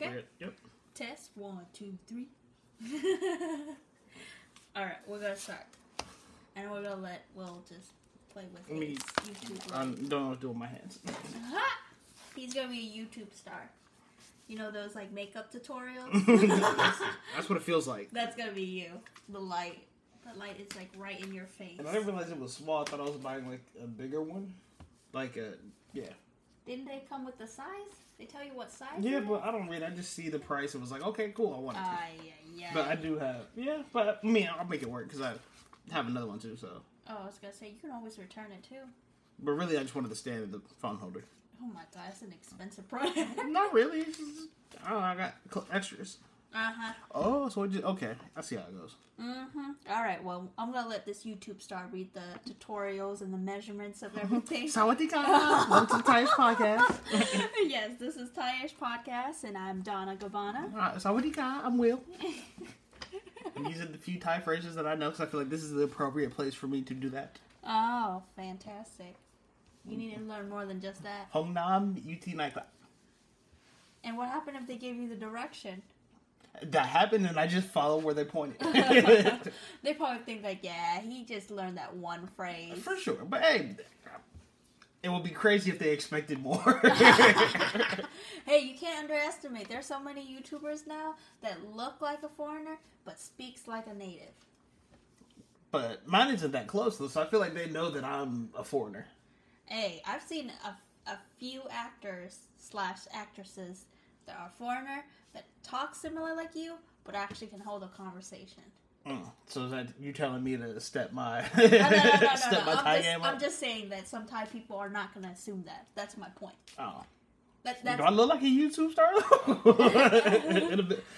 Okay. Yep. Test one, two, three. All right, we're gonna start, and we're gonna let Will just play with Me- his YouTube. I life. don't know what to do with my hands. Ha! He's gonna be a YouTube star. You know those like makeup tutorials? That's what it feels like. That's gonna be you. The light. The light is like right in your face. And I didn't realize it was small. I thought I was buying like a bigger one. Like a yeah. Didn't they come with the size? They tell you what size? Yeah, but I don't read. I just see the price and was like, okay, cool, I want it. Ah, yeah, yeah. but I do have yeah. But I mean, I'll make it work because I have another one too. So, oh, I was gonna say you can always return it too. but really, I just wanted to stand in the phone holder. Oh my god, that's an expensive product. Not really. Just- I know. I got extras. Uh huh. Oh, so it just okay. I see how it goes. Mm-hmm. All right. Well, I'm gonna let this YouTube star read the tutorials and the measurements of everything. Sawadika. Welcome to the Podcast. yes, this is Thai-ish Podcast, and I'm Donna Gabbana. Alright, Sawadika. I'm Will. And these are the few Thai phrases that I know because I feel like this is the appropriate place for me to do that. Oh, fantastic! You need to learn more than just that. Hong Nam UT Naika. And what happened if they gave you the direction? That happened, and I just follow where they pointed. They probably think like, yeah, he just learned that one phrase. For sure. But hey, it would be crazy if they expected more. hey, you can't underestimate. There's so many YouTubers now that look like a foreigner but speaks like a native. but mine isn't that close, though, so I feel like they know that I'm a foreigner. Hey, I've seen a, a few actors slash actresses that are foreigner that talk similar like you, but actually can hold a conversation. Mm. So is that you telling me to step my No, no, no, no, no, step my Thai I'm, just, game I'm just saying that some Thai people are not going to assume that. That's my point. Oh. That, Do I look like a YouTube star?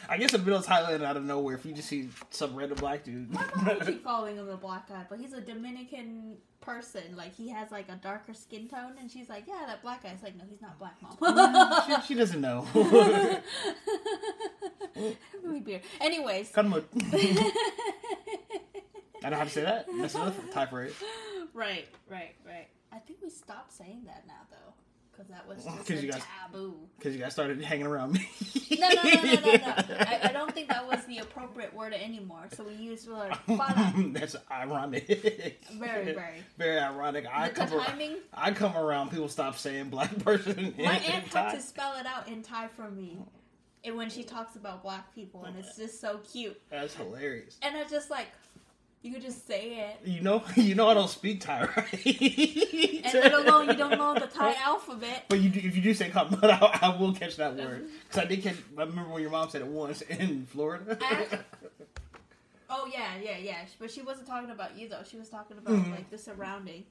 I guess if Bill's highlighted out of nowhere, if you just see some random black dude. I keep calling him a black guy, but he's a Dominican person. Like he has like a darker skin tone, and she's like, "Yeah, that black guy's like, no, he's not black, mom." she, she doesn't know. really weird. Anyways, Come on. I know how to say that. That's another type, phrase. right, right, right. I think we stopped saying that now, though, because that was just 'Cause a you guys- taboo. Because you guys started hanging around me. No, no, no, no, no, no. I, I don't think that was the appropriate word anymore. So we used the word para. That's ironic. Very, very. Very ironic. I The come, timing. I come around, people stop saying black person. My aunt had to spell it out in Thai for me. And when she talks about black people, and it's just so cute. That's hilarious. And I just like, you could just say it. You know, you know, I don't speak Thai, right? And let alone you don't know the Thai alphabet. But you do, if you do say "kamut," I, I will catch that word because I did catch. I remember when your mom said it once in Florida. I- Oh yeah, yeah, yeah. But she wasn't talking about you though. She was talking about Mhm. like the surrounding.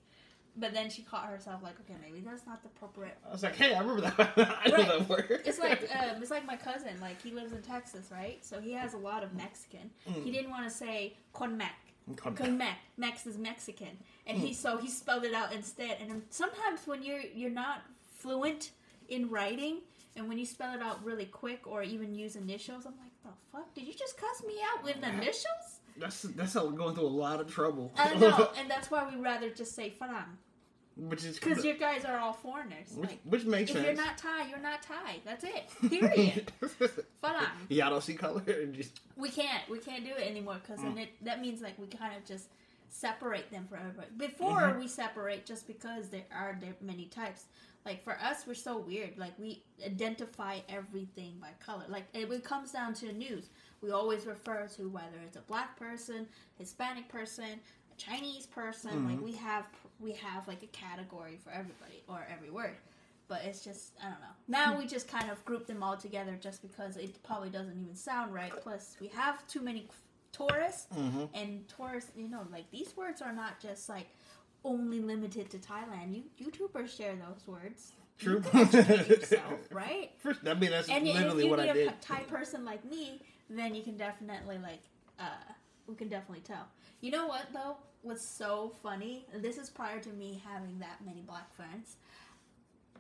But then she caught herself like, okay, maybe that's not the appropriate. I was like, "Hey, I remember that. I know Right. that word." It's like um, it's like my cousin. Like he lives in Texas, right? So he has a lot of Mexican. Mm. He didn't want to say con Mac. Come- Mac. Mex is Mexican, and he hmm. so he spelled it out instead. And sometimes when you're you're not fluent in writing, and when you spell it out really quick or even use initials, I'm like, the fuck? Did you just cuss me out with initials? That's that's how we're going through a lot of trouble. I know, and that's why we rather just say Farang. Which is Because you guys are all foreigners. which, Like, which makes if sense. you're not Thai, you're not Thai. That's it. Period. Farang. Y'all don't see color. Just We can't. We can't do it anymore because Mm. then it, that means like we kind of just separate them from everybody. Before Mhm. we separate, just because there are there many types. Like for us, we're so weird. Like we identify everything by color. Like it, comes down to news. We always refer to whether it's a black person, Hispanic person, a Chinese person. Like Mhm. we have we have like a category for everybody or every word. But it's just I don't know. Now we just kind of group them all together just because it probably doesn't even sound right. Plus we have too many tourists mm-hmm. and tourists. You know, like these words are not just like only limited to Thailand. You YouTubers share those words. True. You yourself, right? First, I mean, that's And if literally you what meet I a did. Thai person like me, then you can definitely like uh we can definitely tell. You know what though? What's so funny? This is prior to me having that many black friends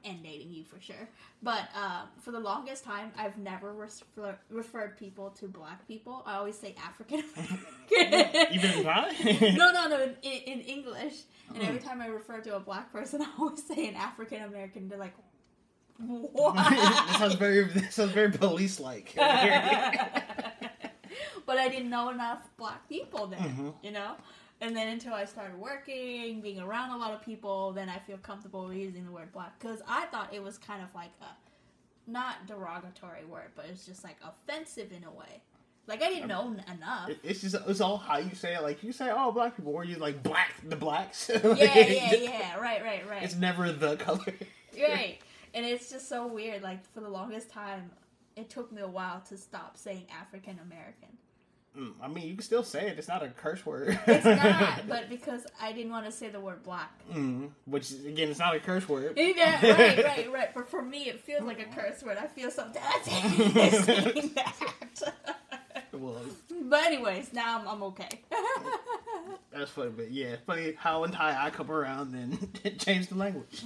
and dating you for sure. But uh, for the longest time, I've never refer- referred people to black people. I always say African American. Even in Thai? no, no, no, in, in English. And Oh. every time I refer to a black person, I always say an African American. They're like, What? that sounds very that sounds very police like. but I didn't know enough black people then, Mhm. you know? And then until I started working, being around a lot of people, then I feel comfortable using the word black. Because I thought it was kind of like a, not derogatory word, but it's just like offensive in a way. Like I didn't know enough. It- It's just it's all how you say it. Like you say, oh, black people, or you like black the blacks. yeah, yeah, yeah. Right, right, right. It's never the color. Right. And it's just so weird. Like for the longest time, it took me a while to stop saying African American. Mm, I mean, you can still say it. It's not a curse word. It's not, but because I didn't want to say the word black. Mm, which again, it's not a curse word. Yeah, right, right, right. But for me, it feels like a curse word. I feel so bad saying that. Well, but anyways, now I'm, I'm okay. that's funny, but yeah, funny how and Ty I come around and change the language.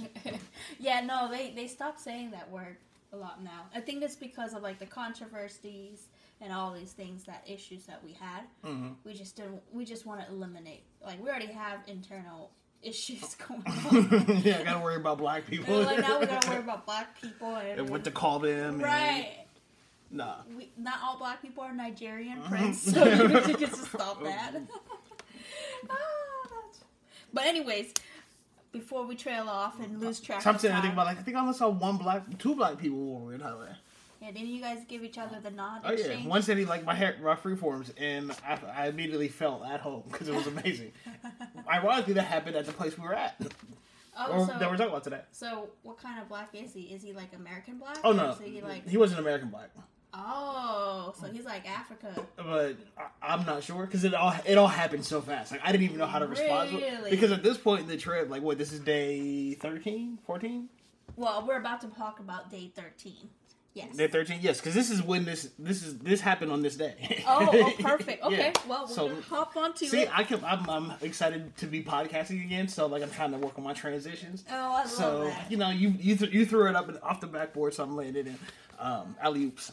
yeah, no, they they stopped saying that word a lot now. I think it's because of like the controversies and all these things that issues that we had. hmm We just didn't. We just want to eliminate. Like we already have internal issues going on. yeah, I gotta worry about black people. And, like now we gotta worry about black people and, and what to call them. and- right. Nah. We, not all black people are Nigerian, Mhm. Prince. So you need to just stop that. Ah, but anyways, before we trail off and lose track of Something I think about, like I think I only saw one black, two black people were in Thailand. Yeah, didn't you guys give each other the nod? Oh yeah, exchange? one said he liked my hair, my freeforms, and I, I immediately felt at home because it was amazing. Ironically, that happened at the place we were at, oh, or so, that we're talking about today. so what kind of black is he? Is he like American black? Oh no, he like he wasn't American black, oh, so he's like Africa. but I, I'm not sure because it all it all happened so fast. Like I didn't even know how to respond Really? because at this point in the trip, like what this is day 13, 14? Well, we're about to talk about day thirteen. Yes. Day 13, yes, because this is when this this is this happened on this day. Oh, oh, perfect. Okay, Yeah. well, we're So- gonna hop onto See, it. I can, I'm, I'm excited to be podcasting again, so like I'm trying to work on my transitions. Oh, I love So that. you know, you you, th- you threw it up and off the backboard, so I'm laying it in. Um, alley oops.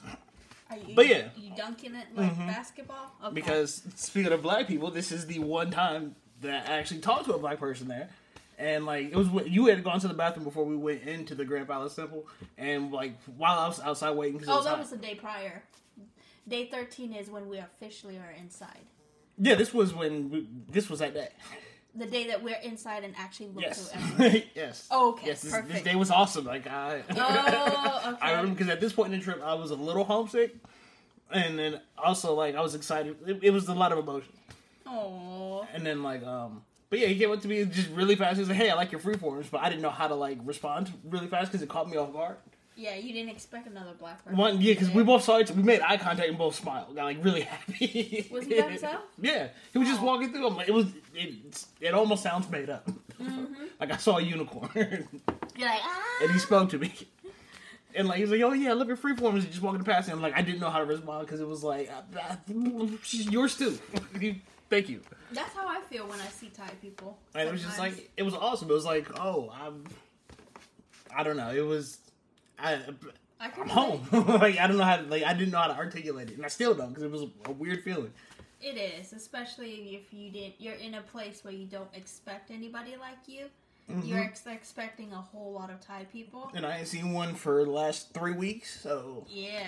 Are you, but yeah. you dunking it like Mhm. basketball? Okay. Because speaking of black people, this is the one time that I actually talked to a black person there, and like it was when- you had gone to the bathroom before we went into the Grand Palace Temple, and like while I was outside waiting, oh, that was the day prior. Day thirteen is when we officially are inside. yeah, this was when we, this was that day. The day that we're inside and actually look Yes, through everything. yes. Oh, okay, Yes, this, this day was awesome. Like I, Oh, okay. I remember because at this point in the trip, I was a little homesick, and then also like I was excited. It, it was a lot of emotion, Oh, and then like um, but yeah, he came up to me just really fast. He was like, "Hey, I like your freeforms," but I didn't know how to like respond really fast because it caught me off guard. yeah. You didn't expect another black person. One, yeah, because we both saw it. We made eye contact and both smiled. Got like really happy. Was he by himself? yeah, he was just Oh. walking through. I'm like, it was. It, it almost sounds made up. Mhm. like I saw a unicorn. You're like ah. and he spoke to me. And like he's like, oh yeah, I love your freeforms. And just walking past him, like I didn't know how to respond because it was like, uh, uh, yours too. Thank you. That's how I feel when I see Thai people. And it was just like, it was awesome. It was like, oh, I'm, I don't know. It was, I, I relate. home. like I don't know how to, like I didn't know how to articulate it, and I still don't because it was a weird feeling. It is, especially if you didn't. You're in a place where you don't expect anybody like you. Mm-hmm. You're ex- expecting a whole lot of Thai people. And I ain't seen one for the last three weeks, so Yeah,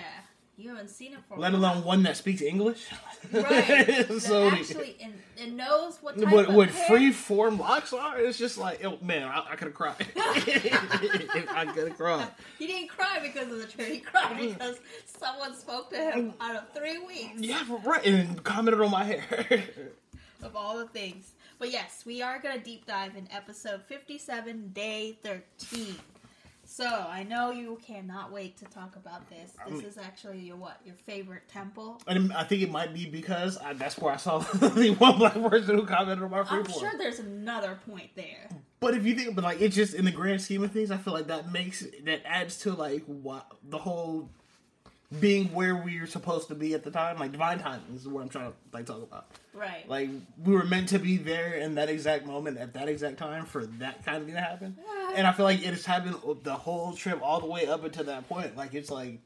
you haven't seen it for. let while. alone one that speaks English. Right. so that actually and, and knows what type what what free form locks are, it's just like, oh, man, I, I could have cried. I could have cried. He didn't cry because of the trip. He cried mm. because someone spoke to him out of three weeks Yeah, right. And commented on my hair. of all the things. But yes, we are gonna deep dive in episode fifty-seven, day thirteen. So I know you cannot wait to talk about this. I This mean- is actually your what? Your favorite temple? and I think it might be because I, that's where I saw the one black person who commented on my free I'm sure there's another point there. But if you think, but like, it's just in the grand scheme of things, I feel like that makes that adds to like what the whole being where we were supposed to be at the time. Like divine timing is what I'm trying to like talk about. Right. Like we were meant to be there in that exact moment at that exact time for that kind of thing to happen. And I feel like it has happened the whole trip all the way up until that point. Like it's like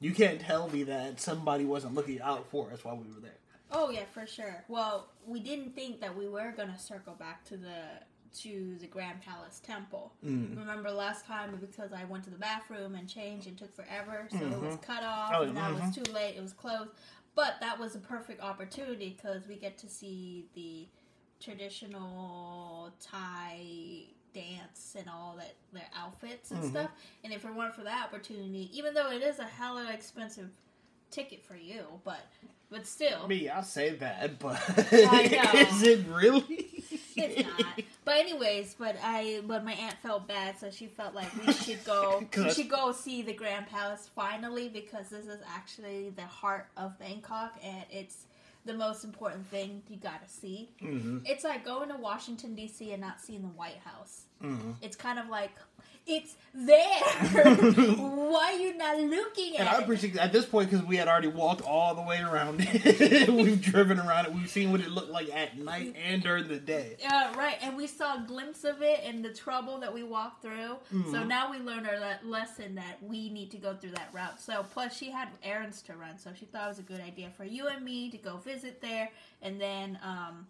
you can't tell me that somebody wasn't looking out for us while we were there. Oh yeah, for sure. Well, we didn't think that we were gonna circle back to the to the Grand Palace Temple. Mm. Remember last time because I went to the bathroom and changed and took forever, so it was Mhm. cut off Oh, and now mhm. it's too late. It was closed, but that was a perfect opportunity because we get to see the traditional Thai dance and all that their outfits and Mhm. stuff. And if it weren't for that opportunity, even though it is a hella expensive ticket for you, but but still, Me, I say that, but I know. is it really? It's not. But anyways, but I but my aunt felt bad, so she felt like we should go. we should go see the Grand Palace finally because this is actually the heart of Bangkok, and it's the most important thing you gotta see. hmm It's like going to Washington D.C. and not seeing the White House. hmm It's kind of like it's there. Why are you not looking And at I it? appreciate at this point because we had already walked all the way around it. We've driven around it. We've seen what it looked like at night and during the day. Yeah, right. And we saw a glimpse of it and the trouble that we walked through. So Mhm. now we learned our le- lesson that we need to go through that route. So plus she had errands to run, so she thought it was a good idea for you and me to go visit there and then um,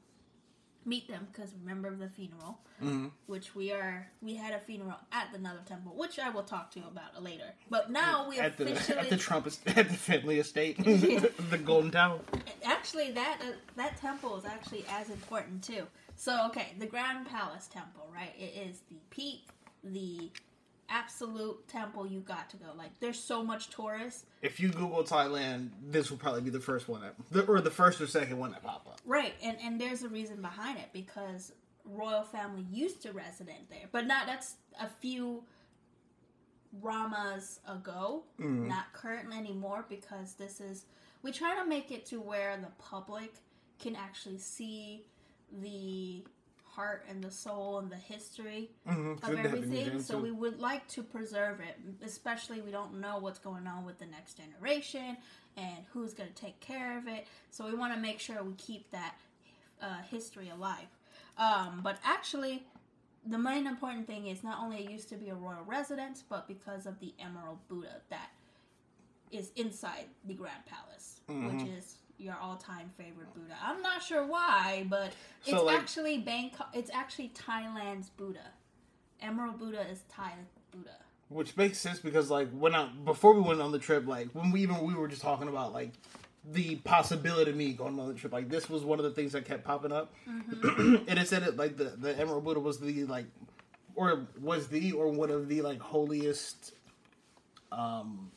meet them because remember the funeral, hmm which we are we had a funeral at the Nether Temple, which I will talk to you about later. But now we at the officially at the Trump est- at the family estate, Yeah. the Golden Tower. actually that uh, that temple is actually as important too so okay the grand palace temple right it is the peak the absolute temple you got to go like there's so much tourists If you Google Thailand, this will probably be the first one that, the, or the first or second one that pop up. right and and there's a reason behind it because royal family used to resident there but not that's a few ramas ago Mm. not current anymore because this is we try to make it to where the public can actually see the heart and the soul and the history Mm-hmm. of everything so we would like to preserve it especially we don't know what's going on with the next generation and who's going to take care of it so we want to make sure we keep that uh, history alive um, but actually the main important thing is not only it used to be a royal residence but because of the emerald buddha that is inside the grand palace which Mhm. is your all-time favorite buddha. I'm not sure why but it's So, like- actually bangkok it's actually thailand's buddha. Emerald buddha is thai buddha. Which makes sense because like when I before we went on the trip, like when we even we were just talking about like the possibility of me going on the trip, like this was one of the things that kept popping up, and it said it like the the Emerald Buddha was the like, or was the or one of the like holiest, um,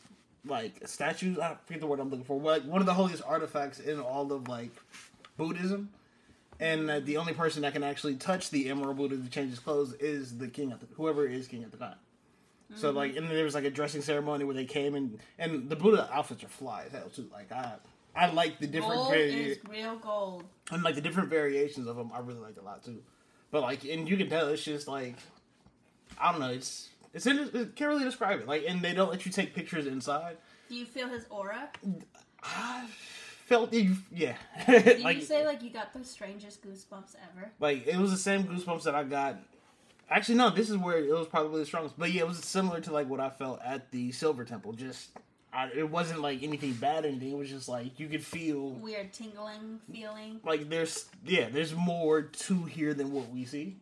like statues. I forget the word I'm looking for. Like one of the holiest artifacts in all of like Buddhism. And that the only person that can actually touch the Emerald Buddha to change his clothes is the king at the whoever is king at the time. So mm-hmm. like, and there was like a dressing ceremony where they came and and the Buddha outfits are fly as hell too. Like I, I like the different gold vari- is real gold and like the different variations of them. I really like a lot too. But like, and you can tell it's just like, I don't know. It's it's in, it can't really describe it. Like, and they don't let you take pictures inside. do you feel his aura I felt it, yeah. did like you say like you got the strangest goosebumps ever like it was the same goosebumps that I got. Actually, no. This is where it was probably the strongest. But yeah, it was similar to like what I felt at the Silver Temple. Just I, it wasn't like anything bad or anything. It was just like you could feel weird tingling feeling like there's yeah there's more to here than what we see.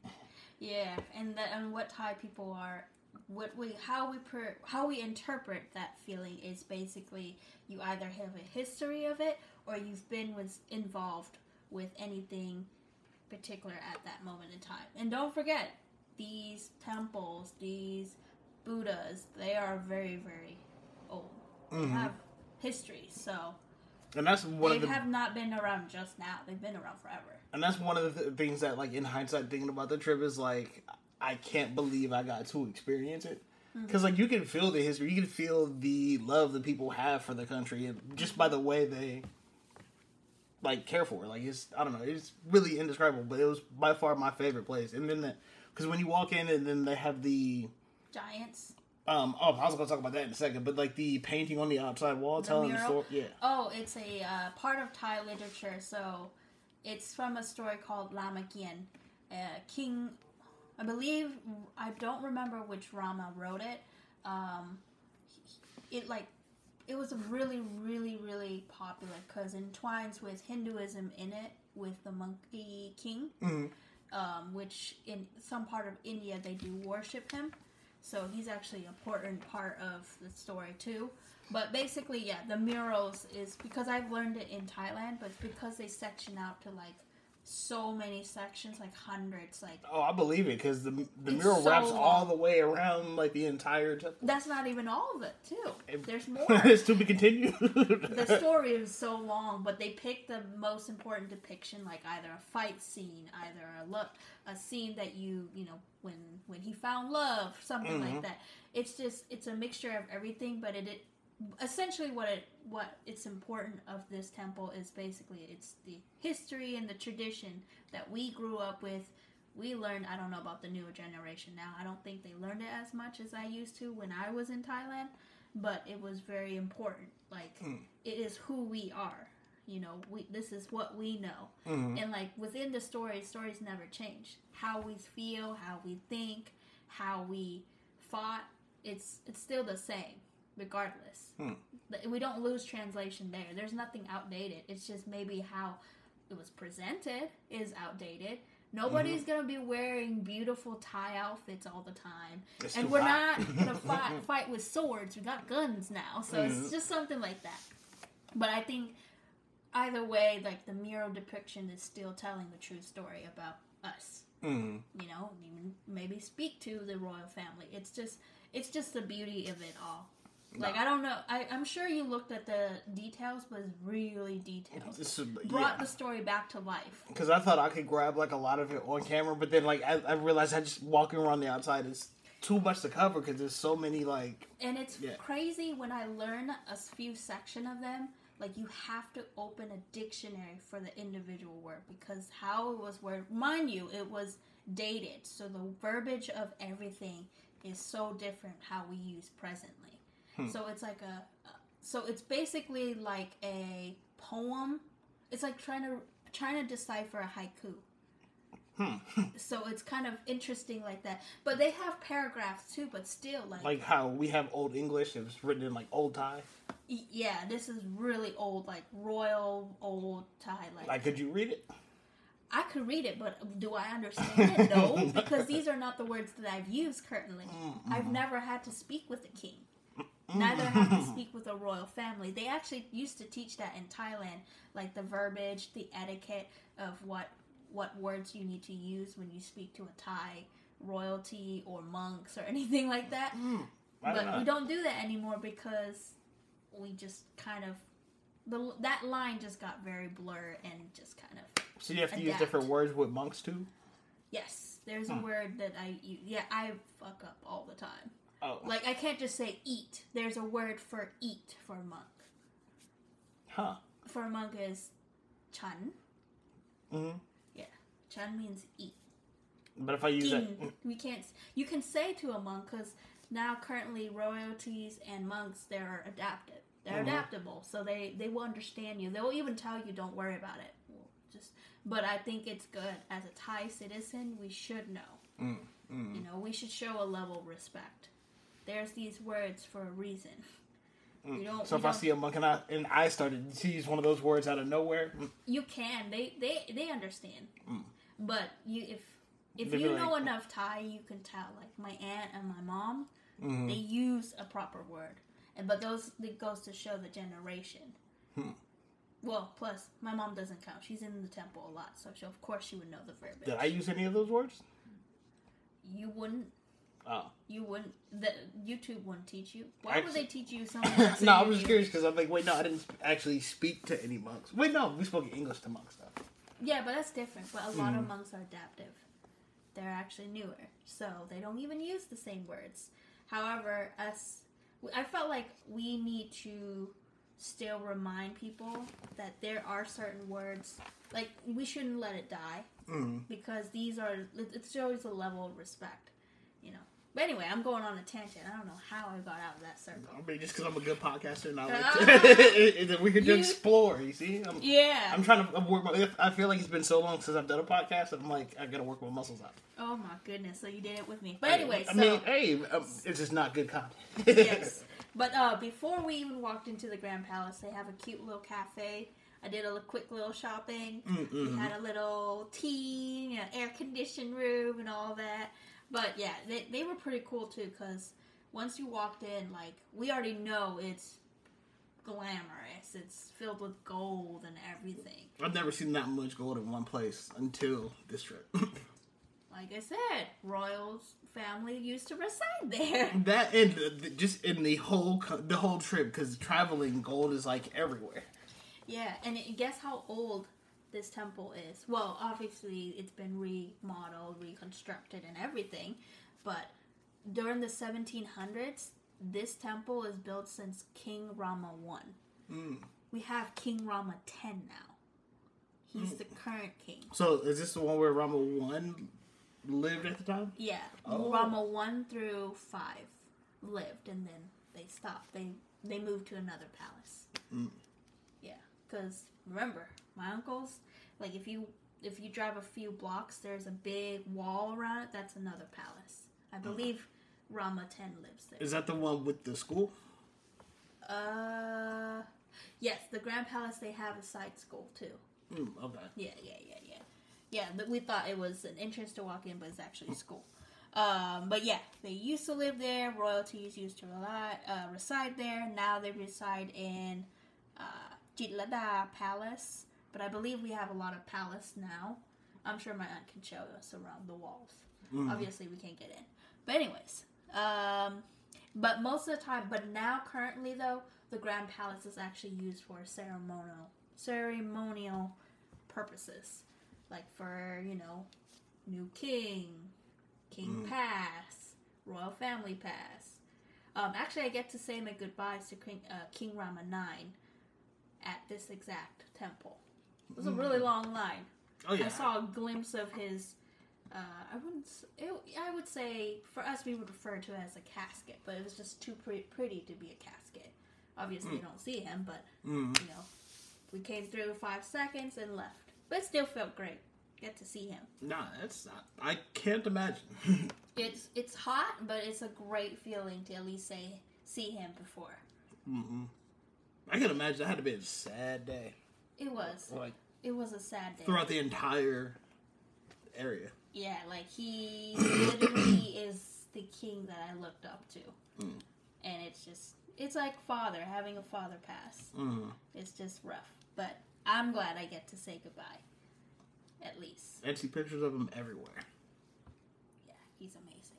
Yeah, and that and what Thai people are, what we how we per, how we interpret that feeling is basically you either have a history of it or you've been was involved with anything particular at that moment in time. And don't forget, these temples, these Buddhas, they are very very old. They Mhm. have history, so And that's one they of the have not been around just now. They've been around forever. and that's one of the th- things that like in hindsight thinking about the trip is like I can't believe I got to experience it. Because like you can feel the history, you can feel the love that people have for the country, and just by the way they like care for it. Like it's I don't know, it's really indescribable. But it was by far my favorite place. And then that because when you walk in and then they have the Giants. um oh I was gonna talk about that in a second, but like the painting on the outside wall The telling the story, yeah. Oh, it's a uh, part of Thai literature. So it's from a story called Ramakien. Uh, King, I believe, I don't remember which Rama wrote it. Um, it like it was really, really, really popular because it entwines with Hinduism in it with the Monkey King. Mhm. um, which in some part of India they do worship him. So he's actually an important part of the story too. But basically, yeah, the murals is because I've learned it in Thailand, but because they section out to like so many sections, like hundreds, like Oh, I believe it because the the mural so wraps all the way around like the entire temple. that's not even all of it too. There's more. it's to be continued. the story is so long, but they pick the most important depiction, like either a fight scene, either a look, a scene that you, you know, when when he found love, something like mm-hmm. that. It's just it's a mixture of everything, but it, it essentially what it what it's important of this temple is basically it's the history and the tradition that we grew up with. We learned. I don't know about the newer generation now. I don't think they learned it as much as I used to when I was in Thailand but it was very important. Like hmm. it is who we are. You know, we this is what we know, mm-hmm. and like within the story, stories never change. How we feel, how we think, how we fought, it's it's still the same, regardless. Hmm. Th- We don't lose translation there. There's nothing outdated. It's just maybe how it was presented is outdated. Nobody's mm-hmm. gonna be wearing beautiful tie outfits all the time, It's and we're hot. not gonna fight fight with swords. We got guns now, so it's mm-hmm. just something like that. But I think either way, like the mural depiction is still telling the true story about us. Mm. You know, even maybe speak to the royal family. It's just it's just the beauty of it all. Like I don't know, I, I'm sure you looked at the details, but it's really detailed. This is- Brought yeah. the story back to life. Because I thought I could grab like a lot of it on camera, but then like I, I realized I just walking around the outside is too much to cover because there's so many like And it's Yeah. crazy when I learn a few section of them. Like you have to open a dictionary for the individual word because how it was word, Mind you, it was dated, so the verbiage of everything is so different how we use presently. Hmm. So it's like a, so it's basically like a poem. It's like trying to trying to decipher a haiku. Hmm. So it's kind of interesting like that. But they have paragraphs too, but still like like how we have old English. It was written in like old Thai. Yeah, this is really old, like royal old Thai. Like, Like, could you read it? I could read it, but do I understand it? No, because these are not the words that I've used currently. Mm, I've mm-hmm. never had to speak with the king. Neither mm. have to speak with a royal family. They actually used to teach that in Thailand, like the verbiage, the etiquette of what what words you need to use when you speak to a Thai royalty or monks or anything like that. Hmm. I but we don't do that anymore because we just kind of the that line just got very blurred and just kind of So you have to use different words with monks too. yes. There's a hmm. word that i u- yeah i fuck up all the time Oh, like i can't just say eat there's a word for eat for monk huh? for monk is chan hmm yeah chan means eat But if I use that. We can't. You can say to a monk because now currently royalties and monks they're adaptive. They're Mhm. adaptable, so they they will understand you. They'll even tell you, "Don't worry about it." Well, just, but I think it's good as a Thai citizen. We should know. Mm, mm. You know, we should show a level of respect. There's these words for a reason. We don't. so if I don't- see a monk and I and I started to use one of those words out of nowhere, mm, You can. They they they understand. But you if if you know like- enough Thai, you can tell. Like my aunt and my mom, Mhm. they use a proper word, and but those it goes to show the generation. Hmm. Well, plus my mom doesn't count. She's in the temple a lot, so she, of course she would know the verbiage. did I use any of those words? You wouldn't. Oh, You wouldn't. The YouTube wouldn't teach you. Why would they teach you something? no, I was just curious because I'm like, wait, no, I didn't actually speak to any monks. Wait, no, we spoke English to monks though. Yeah, but that's different. But a lot Hmm. of monks are adaptive. They're actually newer, so they don't even use the same words. However, us, I felt like we need to still remind people that there are certain words, like we shouldn't let it die Mm. because these are. It it shows a level of respect, you know. But anyway, I'm going on a tangent. I don't know how I got out of that circle. I mean, just because I'm a good podcaster and I like to, we could You- explore. You see, I'm, Yeah. I'm trying to work my. I feel like it's been so long since I've done a podcast, and I'm like, I gotta work my muscles out. oh my goodness! So you did it with me. But anyway, I so mean, hey, um, it's just not good content. yes. But uh, before we even walked into the Grand Palace, they have a cute little cafe I did a quick little shopping. Mm, We had a little tea, you know, air conditioned room, and all that. But yeah, they they were pretty cool too. Cause once you walked in, like we already know it's glamorous. It's filled with gold and everything. I've never seen that much gold in one place until this trip. Like I said, royals family used to reside there. that and the, the- just in the whole the whole trip because traveling gold is like everywhere. Yeah, and it, guess how old this temple is? Well, obviously it's been remodeled, reconstructed, and everything, but during the 1700s, this temple is built since King Rama one. Mm. We have King Rama ten now. He's the current king. So is this the one where Rama one lived at the time? Yeah, Oh. Rama one through five lived, and then they stopped. They they moved to another palace. Mm. Yeah, because remember, my uncle's like if you if you drive a few blocks, there's a big wall around it. That's another palace. I believe Rama ten lives there. Is that the one with the school? Uh, yes, the Grand Palace. They have a side school too. Mm, okay. Yeah, yeah, yeah, yeah. Yeah, but we thought it was an entrance to walk in, but it's actually a school. Um, but yeah, they used to live there. Royalties used to rely, uh, reside there. Now they reside in uh, Jitlada Palace. But I believe we have a lot of palace now. I'm sure my aunt can show us around the walls. Mm. Obviously, we can't get in. But anyways, um, but most of the time, but now currently though, the Grand Palace is actually used for ceremonial ceremonial purposes, like for you know, new king, king Mm. pass, royal family pass. Um, actually, I get to say my goodbyes to King, uh, King Rama nine at this exact temple. It was a really long line. Oh yeah. I saw a glimpse of his. Uh, I wouldn't. s- It, I would say for us we would refer to it as a casket, but it was just too pre- pretty to be a casket. Obviously, you don't see him, but Mm. you know, we came through five seconds and left, but it still felt great. Get to see him. Nah, that's not. I can't imagine. It's it's hot, but it's a great feeling to at least say see him before. mm I can imagine that had to be a sad day. It was Like it was a sad day. throughout the entire area. Yeah, like he literally is the king that I looked up to. Mm. And it's just it's like father having a father pass. Mm. It's just rough, but I'm glad I get to say goodbye. At least. And see pictures of him everywhere. Yeah, he's amazing.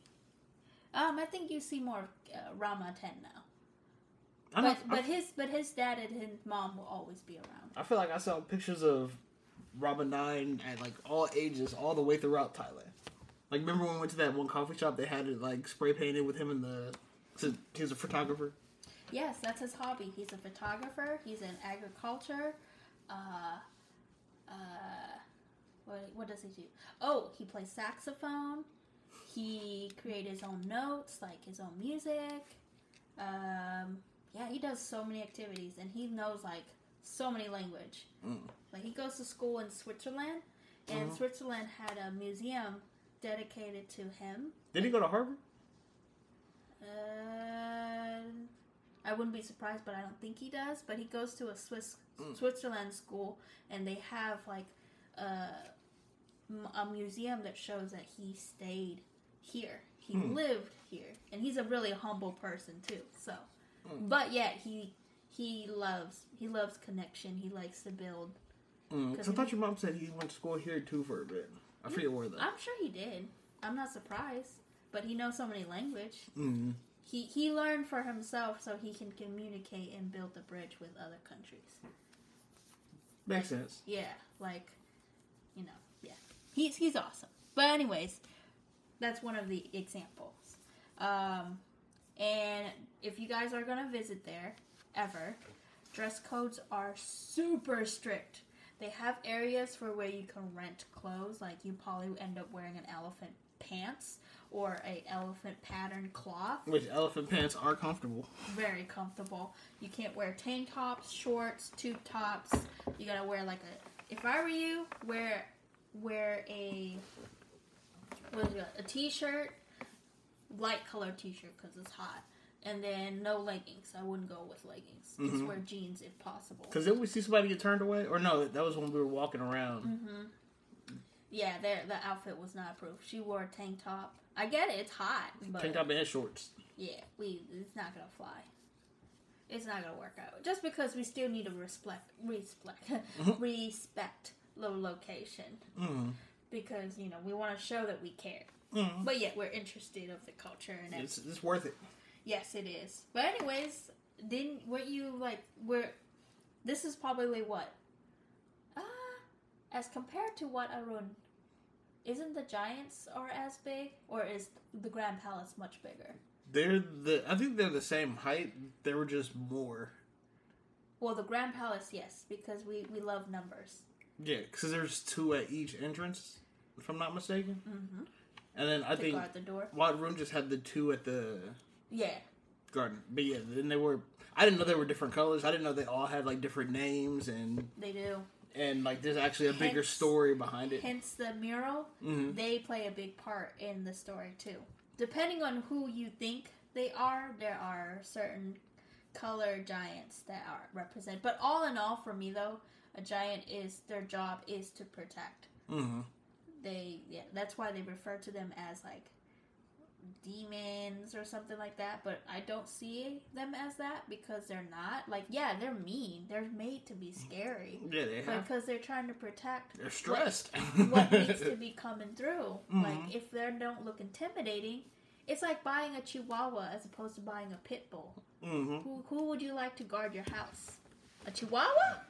Um I think you see more uh, Rama 10 now. But but I, his but his dad and his mom will always be around. I feel like I saw pictures of Rama Nine at like all ages, all the way throughout Thailand. Like remember when we went to that one coffee shop? They had it like spray painted with him in the. so He was a photographer. Yes, that's his hobby. He's a photographer. He's in agriculture. Uh, uh, what, what does he do? Oh, he plays saxophone. He created his own notes, like his own music. Um, yeah, he does so many activities, and he knows like so many language. Mm. Like he goes to school in Switzerland, and Mhm. Switzerland had a museum dedicated to him. Did he go to Harvard? Uh, I wouldn't be surprised, but I don't think he does. But he goes to a Swiss Mm. Switzerland school, and they have like a, a museum that shows that he stayed here. He Hmm. lived here, and he's a really humble person too. So, Mm. but yet he he loves he loves connection. He likes to build. Mm. 'Cause I thought your mom said he went to school here too for a bit. I forget where though. I'm sure he did. I'm not surprised, but he knows so many language. Mm. He he learned for himself so he can communicate and build the bridge with other countries. Makes sense. Yeah, like you know, yeah. He's he's awesome. But anyways, that's one of the examples. Um and if you guys are gonna visit there ever, dress codes are super strict. They have areas for where you can rent clothes, like you probably end up wearing an elephant pants or a elephant pattern cloth. Which elephant pants are comfortable. very comfortable. You can't wear tank tops, shorts, tube tops. You gotta wear like a. If I were you, wear wear a what is it? A t-shirt, light colored t-shirt because it's hot. and then no leggings. I wouldn't go with leggings. Just Mhm. wear jeans if possible. Because then we see somebody get turned away, or no, that was when we were walking around. hmm Yeah, there the outfit was not approved. She wore a tank top. I get it; it's hot, but Tank top and shorts. yeah, we it's not gonna fly. It's not gonna work out. Just because we still need to respect respect Mhm. respect the location Mm. because you know we want to show that we care. Mm. But yet we're interested of the culture and. It's, it's worth it. Yes, it is. But anyways, didn't what you like? Were this is probably what? Ah, as compared to Wat Arun, isn't the Giants are as big, or is the Grand Palace much bigger? They're the. I think they're the same height. They were just more. Well, the Grand Palace, yes, because we we love numbers. Yeah, because there's two at each entrance, if I'm not mistaken. Mm-hmm. And then I think guard the door. Wat Arun just had the two at the Yeah, garden. But yeah, then they were. I didn't know they were different colors. I didn't know they all had like different names and they do. and like there's actually a bigger story behind it. Hence the mural. hmm they play a big part in the story too. Depending on who you think they are, there are certain color giants that are represented. But all in all, for me though, a giant is their job is to protect. hmm They yeah, that's why they refer to them as like demons or something like that. But I don't see them as that because they're not. Like yeah, they're mean. They're made to be scary. Yeah, they have. because they're trying to protect They're stressed. what needs to be coming through. Mhm. Like if they don't look intimidating, it's like buying a Chihuahua as opposed to buying a pit bull. hmm Who who would you like to guard your house? A Chihuahua?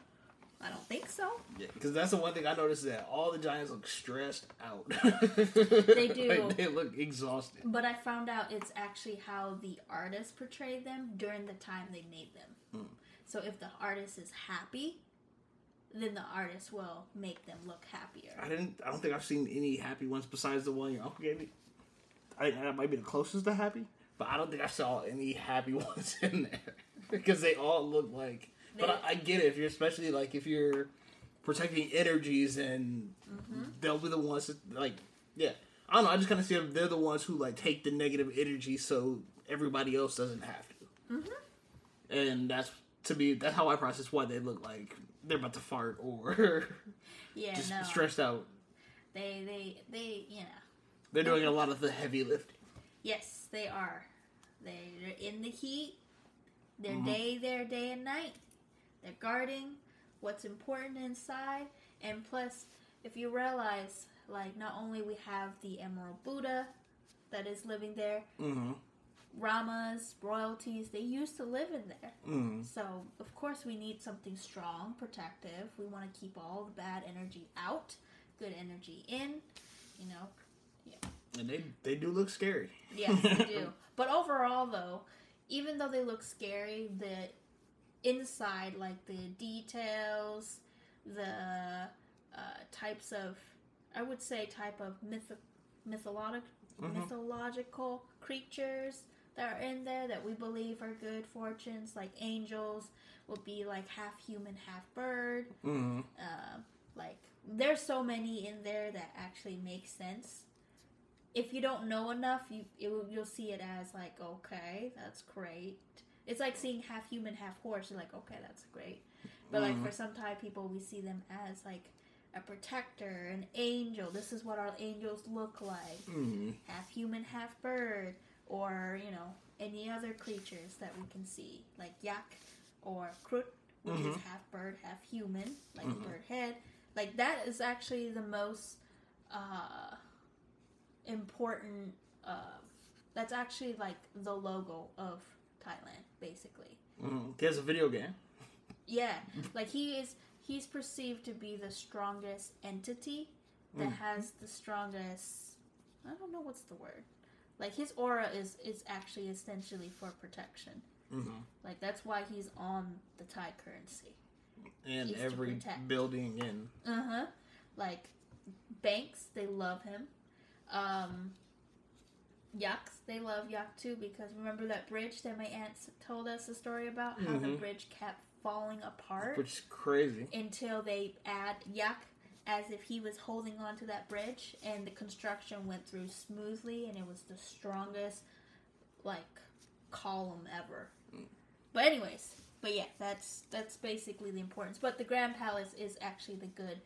I don't think so. Yeah, because that's the one thing I noticed is that all the giants look stressed out. They do. like, they look exhausted. But I found out it's actually how the artist portrayed them during the time they made them. Mm. So if the artist is happy, then the artist will make them look happier. I didn't. I don't think I've seen any happy ones besides the one your uncle gave me. I think that might be the closest to happy, but I don't think I saw any happy ones in there because they all look like. But I, I get it if you're especially like if you're protecting energies and Mm-hmm. they'll be the ones that like yeah. I don't know. I just kind of see them. They're the ones who like take the negative energy so everybody else doesn't have to. Mhm. And that's to me. That's how I process why they look like they're about to fart or Yeah, just no. stressed out. They they they you know. They're doing a lot of the heavy lifting. Yes, they are. They're in the heat. They're Mhm. day there, day and night. They're guarding what's important inside. And plus, if you realize, like, not only we have the Emerald Buddha that is living there, Mm-hmm. Ramas, royalties, they used to live in there. Mm-hmm. So, of course, we need something strong, protective. We want to keep all the bad energy out, good energy in, you know, Yeah. And they they do look scary. Yes, they do. But overall, though, even though they look scary, the inside, like the details, the uh, types of, I would say, type of myth- mythologic, Mhm. mythological creatures that are in there that we believe are good fortunes, like angels, will be like half human, half bird. Mm-hmm. Uh, like there's so many in there that actually make sense. If you don't know enough, you it, you'll see it as like okay, that's great. It's like seeing half human, half horse. You're like okay, that's great. But like Mhm. for some Thai people, we see them as like a protector, an angel. This is what our angels look like. Mm-hmm. Half human, half bird, or you know any other creatures that we can see like yak or krut, which is Mhm. half bird, half human, like Mhm. bird head. Like that is actually the most uh, important. Uh, that's actually like the logo of Thailand, basically. Mm-hmm. He has a video game. Yeah, like he is. He's perceived to be the strongest entity that Mm. has the strongest. I don't know what's the word. Like his aura is is actually essentially for protection. Mm-hmm. Like that's why he's on the Thai currency. And He's every building in. Uh huh. Like banks, they love him. Um, yaks, they love yak too because remember that bridge that my aunt told us a story about how the Mhm. bridge kept falling apart Which is crazy. until they add yak as if he was holding on to that bridge and the construction went through smoothly and it was the strongest like column ever. But anyways, but yeah, that's that's basically the importance. But the Grand Palace is actually the good.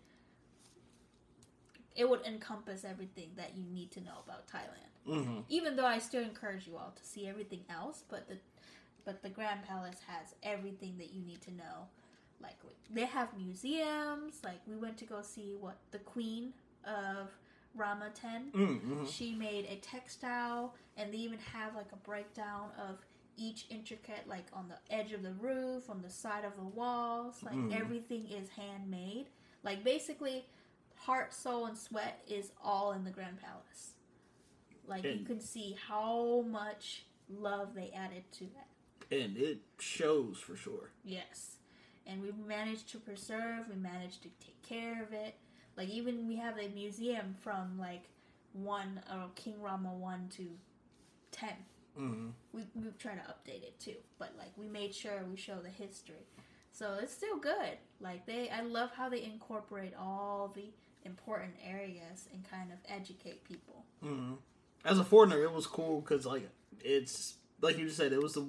It would encompass everything that you need to know about Thailand. Mm-hmm. Even though I still encourage you all to see everything else, but the but the Grand Palace has everything that you need to know. Like they have museums. Like we went to go see what the Queen of Rama 10 Mm-hmm. she made a textile and they even have like a breakdown of each intricate like on the edge of the roof on the side of the walls like Mm. everything is handmade like basically heart soul and sweat is all in the grand palace like you can see how much love they added to that And it shows for sure. Yes. And we managed to preserve, we managed to take care of it. Like even we have a museum from like one uh, King Rama one to ten. Mm-hmm. We we try to update it too, but like we made sure we show the history. So it's still good. Like they, I love how they incorporate all the important areas and kind of educate people. Mm-hmm. As a foreigner, it was cool because like it's like you just said, it was the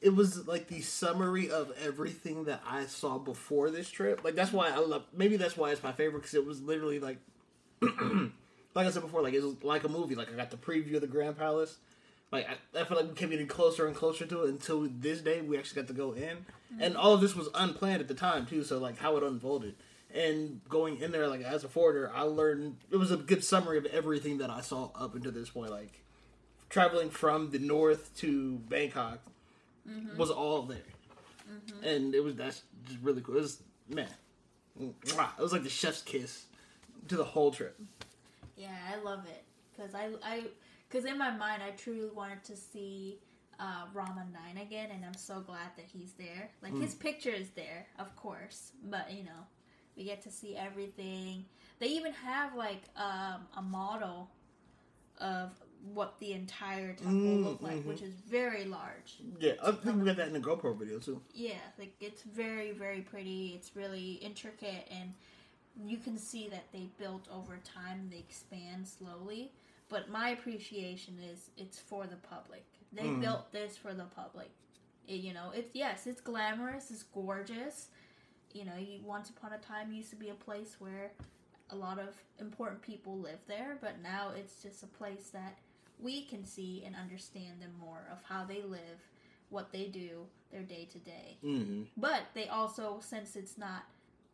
it was like the summary of everything that I saw before this trip. Like that's why I love. Maybe that's why it's my favorite because it was literally like, like I said before, like it was like a movie. Like I got the preview of the Grand Palace. Like I, I feel like we kept getting closer and closer to it until this day we actually got to go in, and all of this was unplanned at the time too. So like how it unfolded and going in there like as a foreigner, I learned it was a good summary of everything that I saw up until this point. Like traveling from the north to Bangkok mm-hmm. was all there, mm-hmm. and it was that's just really cool. It was man, it was like the chef's kiss to the whole trip. Yeah, I love it because I I because in my mind I truly wanted to see uh, Rama Nine again, and I'm so glad that he's there. Like his mm. picture is there, of course, but you know we get to see everything. They even have like um, a model of what the entire temple Mm, looked like, mhm. which is very large. Yeah, I think we got that in the GoPro video too. Yeah, like it's very, very pretty. It's really intricate, and you can see that they built over time. They expand slowly, but my appreciation is it's for the public. They Mhm. built this for the public. It- you know, it's yes, it's glamorous, it's gorgeous. You know, you, once upon a time used to be a place where a lot of important people lived there, but now it's just a place that we can see and understand them more of how they live, what they do, their day to day. Mm-hmm. But they also, since it's not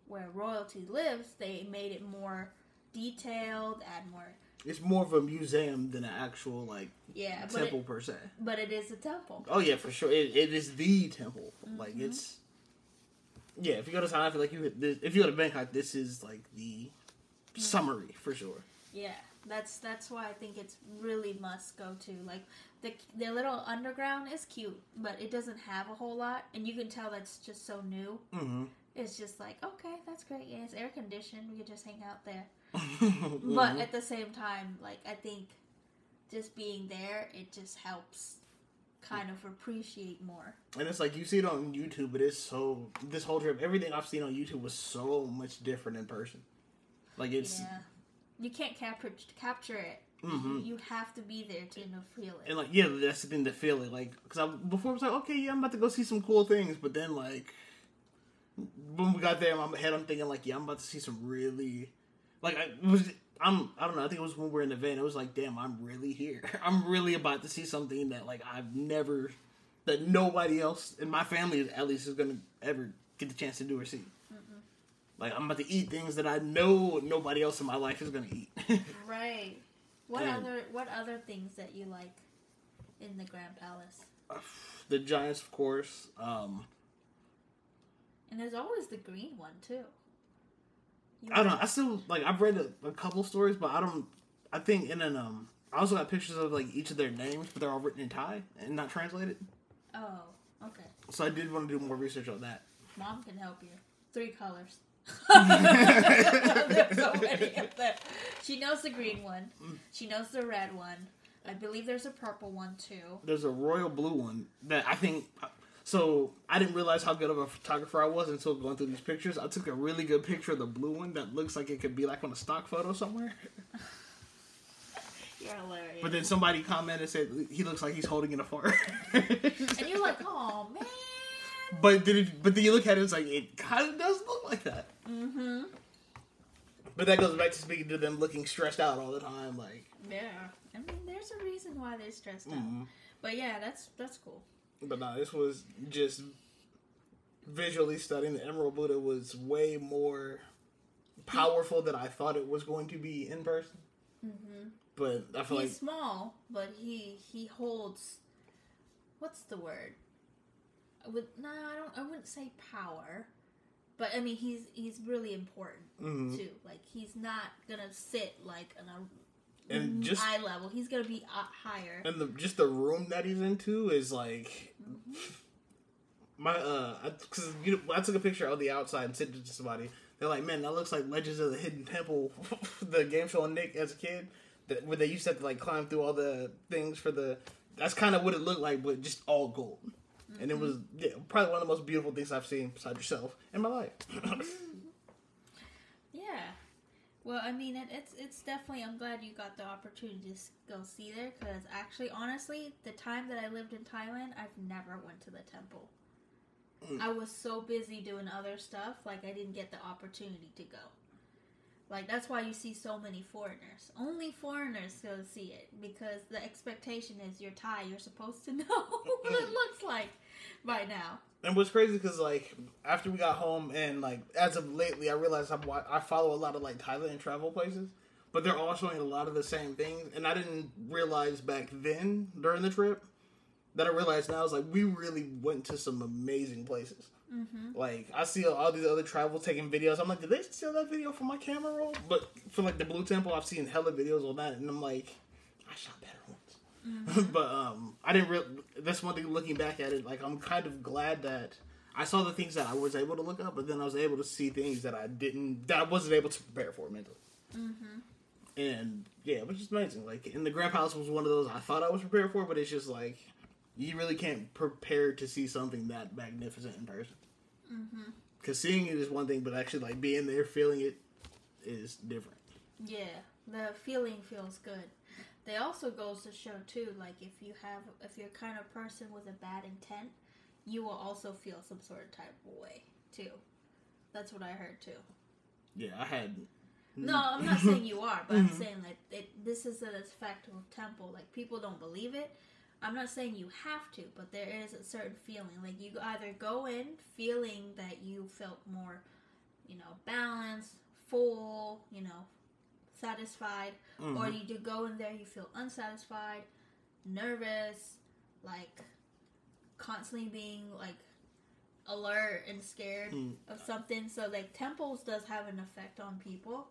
where royalty lives, they made it more detailed, add more. It's more of a museum than an actual like Yeah, temple it, per se. but it is a temple. Oh yeah, for sure. It, it is the temple. Like Mhm. it's yeah. If you go to Thailand, I feel like you this, if you go to Bangkok, this is like the summary for sure. Yeah, that's that's why I think it's really must go to. Like the the little underground is cute, but it doesn't have a whole lot, and you can tell that's just so new. Mm-hmm. It's just like okay, that's great. Yeah, it's air conditioned. We could just hang out there. Mm-hmm. But at the same time, like I think just being there, it just helps kind of appreciate more. and it's like you see it on YouTube, but it's so this whole trip, everything I've seen on YouTube was so much different in person. Like it's yeah, you can't capture capture it. Mhm. You have to be there to know, feel it. and like yeah, that's the thing to feel it. Like because I before I was like okay, yeah, I'm about to go see some cool things, but then like when we got there in my head, I'm thinking like yeah, I'm about to see some really like I was. I'm I don't know. I think it was when we were in the van. It was like, damn, I'm really here. I'm really about to see something that like I've never, that nobody else in my family at least is gonna ever get the chance to do or see. Like I'm about to eat things that I know nobody else in my life is gonna eat. Right. What And- other what other things that you like in the Grand Palace? the Giants, of course. Um, And there's always the green one too. You I don't know. I still like. I've read a, a couple stories, but I don't. I think in an um. I also got pictures of like each of their names, but they're all written in Thai and not translated. Oh, okay. So I did want to do more research on that. Mom can help you. Three colors. There's so many of them. She knows the green one. She knows the red one. I believe there's a purple one too. There's a royal blue one that I think. So I didn't realize how good of a photographer I was until going through these pictures. I took a really good picture of the blue one that looks like it could be like on a stock photo somewhere. You're hilarious. But then somebody commented and said he looks like he's holding in a fart. and you're like, oh man. but then, it, but then you look at it, and it's like it kind of does look like that. Mm-hmm. But that goes back to speaking to them looking stressed out all the time. Like, Yeah. I mean, there's a reason why they're stressed out. mhm. But yeah, that's that's cool. But no, this was just visually studying. The Emerald Buddha was way more powerful than I thought it was going to be in person. Mm-hmm. But I feel He's like small, but he he holds. What's the word? I would no, I don't. I wouldn't say power, but I mean he's he's really important mhm. too. Like he's not gonna sit like on a and just eye level. He's gonna be uh, higher. and the just the room that he's into is like my uh because you know, I took a picture of the outside and sent it to somebody. They're like, man, that looks like Legends of the Hidden Temple, the game show on Nick as a kid, that where they used to have to like climb through all the things for the. That's kind of what it looked like, but just all gold. And it was yeah, probably one of the most beautiful things I've seen besides yourself in my life. Well, I mean, it, it's it's definitely. I'm glad you got the opportunity to go see there because actually, honestly, the time that I lived in Thailand, I've never went to the temple. Mm. I was so busy doing other stuff, like I didn't get the opportunity to go. Like that's why you see so many foreigners. Only foreigners go see it because the expectation is you're Thai. You're supposed to know what it looks like by now. And what's crazy because like after we got home and like as of lately, I realized I'm, I follow a lot of like Thailand travel places, but they're all showing a lot of the same things. And I didn't realize back then during the trip that I realized now is like we really went to some amazing places. Mm-hmm. Like I see all these other travel taking videos. I'm like, did they steal that video from my camera roll? But for like the Blue Temple, I've seen hella videos on that, and I'm like, I shot better ones. but um, I didn't. really. that's one thing. Looking back at it, like I'm kind of glad that I saw the things that I was able to look up, but then I was able to see things that I didn't. That I wasn't able to prepare for mentally. Mm-hmm. And yeah, which is amazing. Like, in the Grand Palace was one of those I thought I was prepared for, but it's just like you really can't prepare to see something that magnificent in person. Mm-hmm. Because seeing it is one thing, but actually like being there, feeling it, is different. Yeah, the feeling feels good. They also goes to show too, like if you have, if you're kind of person with a bad intent, you will also feel some sort of type of way too. That's what I heard too. Yeah, I had. No, I'm not saying you are, but I'm Mhm. saying like it, this is an effect of temple. Like people don't believe it. I'm not saying you have to, but there is a certain feeling. Like you either go in feeling that you felt more, you know, balanced, full, you know, satisfied, or Mhm. you do go in there you feel unsatisfied, nervous, like constantly being like alert and scared Mm. of something. So like temples does have an effect on people.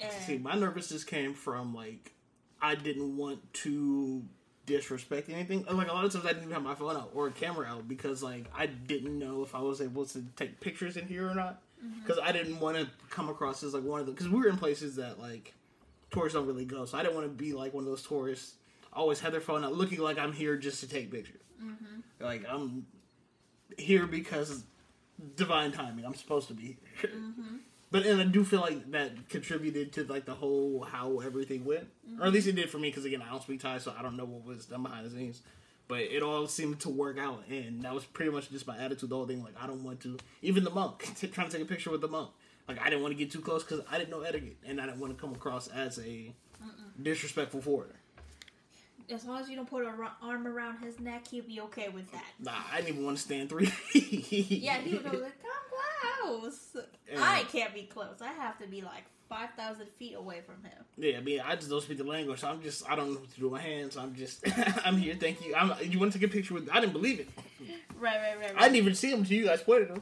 And See, my nervousness came from like I didn't want to disrespect anything. Like a lot of times, I didn't even have my phone out or a camera out because like I didn't know if I was able to take pictures in here or not. Because I didn't want to come across as like one of the because we were in places that like tourists don't really go, so I didn't want to be like one of those tourists always have their phone out, looking like I'm here just to take pictures. Mhm. Like I'm here because divine timing. I'm supposed to be here. Mhm. But and I do feel like that contributed to like the whole how everything went, or at least it did for me. Because again, I don't speak Thai, so I don't know what was done behind the scenes. But it all seemed to work out, and that was pretty much just my attitude. The whole thing, like I don't want to. Even the monk t- trying to take a picture with the monk, like I didn't want to get too close because I didn't know etiquette, and I didn't want to come across as a disrespectful foreigner. as long as you don't put an arm around his neck, he'll be okay with that. Nah, I didn't even want to stand three feet. Yeah, he would go like, "Come close." Can't be close. I have to be like five thousand feet away from him. Yeah, I mean, I just don't speak the language. So I'm just, I don't know what to do with my hands. I'm just, I'm here. Thank you. I'm, you want to take a picture with? I didn't believe it. Right, right, right, I didn't even see him until you guys pointed him.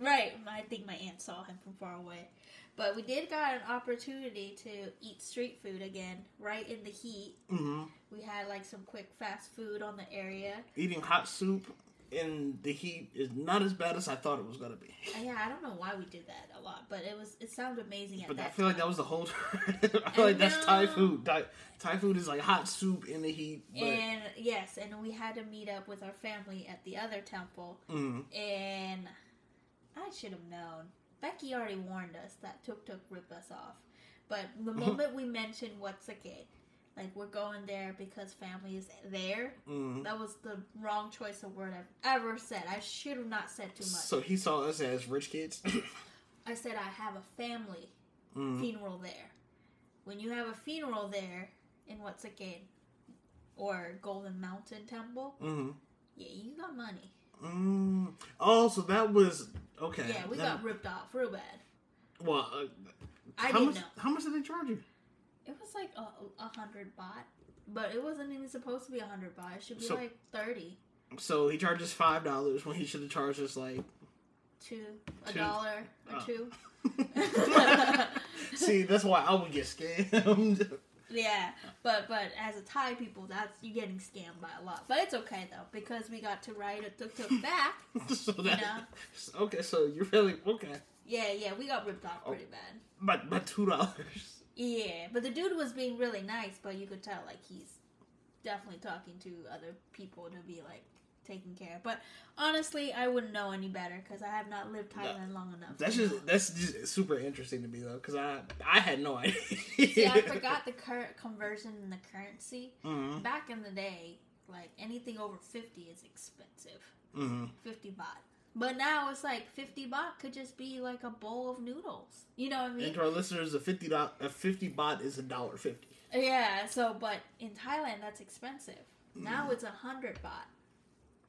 Right. I think my aunt saw him from far away. But we did got an opportunity to eat street food again, right in the heat. hmm We had like some quick fast food on the area. Eating hot soup in the heat is not as bad as I thought it was gonna be. Uh, Yeah, I don't know why we did that a lot, but it was it sounded amazing at But that I feel like that was the whole. I feel like that's Thai food. Thai, Thai food is like hot soup in the heat. But and yes, and we had to meet up with our family at the other temple, mm, and I should have known. Becky already warned us that Tuk Tuk rip us off, but the moment we mentioned Wat Saket, like we're going there because family is there. Mm. That was the wrong choice of word I've ever said. I should have not said too much. So he saw us as rich kids. I said I have a family mm. funeral there. When you have a funeral there in Wat Saket or Golden Mountain Temple, hmm yeah, you got money. Mm. Oh, so that was okay. Yeah, we That- got ripped off real bad. Well, uh, I how didn't much? know. How much did they charge you? It was like a, a hundred baht, but it wasn't even supposed to be a hundred baht. It should be So- like thirty So he charges five dollars when he should have charged us like. two, a Two. dollar or Oh. two. See, that's why I would get scammed. Yeah, but but as a Thai people, that's you're getting scammed by a lot. But it's okay though because we got to ride a tuk tuk back. so that, okay, so you're really okay, Yeah, yeah, we got ripped off Oh. pretty bad. but but two dollars. Yeah, but the dude was being really nice, but you could tell like he's definitely talking to other people to be like taken care of. But honestly, I wouldn't know any better because I have not lived Thailand long enough. That's to know. just that's just super interesting to me though, because I I had no idea. See, I forgot the current conversion in the currency. hmm Back in the day, like anything over 50 is expensive. hmm 50 baht. But now it's like 50 baht could just be like a bowl of noodles. You know what I mean? And to our listeners, a fifty a fifty baht is a dollar fifty. Yeah, so, but in Thailand, that's expensive. Mm. Now it's a 100 baht.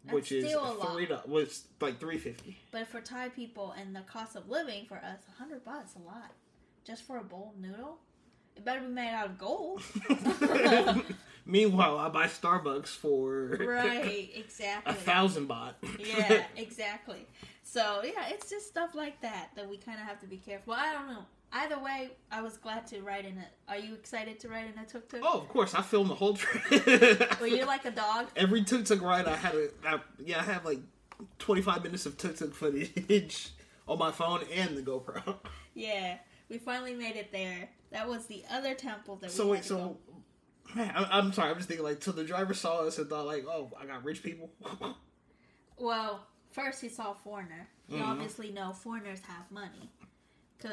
That's which is still a lot. three. Was like three fifty. But for Thai people and the cost of living for us, a 100 baht is a lot. Just for a bowl of noodle? It better be made out of gold. Meanwhile, I buy Starbucks for right, exactly. a thousand baht. yeah, exactly. So yeah, it's just stuff like that that we kind of have to be careful. I don't know. Either way, I was glad to ride in it. Are you excited to ride in a tuk tuk? oh, of course, I filmed the whole trip. Were you like a dog? Every tuk tuk ride, I had a I, yeah, I have like twenty five minutes of tuk tuk footage on my phone and the GoPro. Yeah, we finally made it there. That was the other temple that. So we wait, so go. Man, I, I'm sorry. I'm just thinking like, so the driver saw us and thought like, oh, I got rich people. well, first he saw foreigner. You Mhm. obviously know foreigners have money.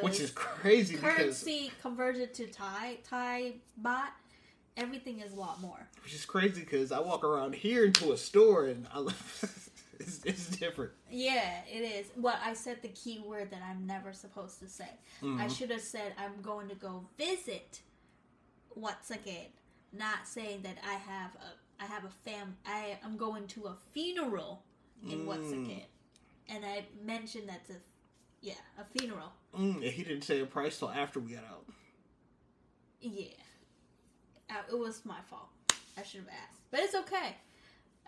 Which is crazy because currency converted to Thai Thai baht, everything is a lot more. which is crazy because I walk around here into a store and I it's, it's different. Yeah, it is. Well, I said the key word that I'm never supposed to say. I Mhm. should have said I'm going to go visit once again, not saying that I have a I have a fam. I am going to a funeral in once Mm. again, and I mentioned that's a yeah a funeral. Mm, he didn't say a price till after we got out. Yeah, uh, it was my fault. I should have asked, but it's okay.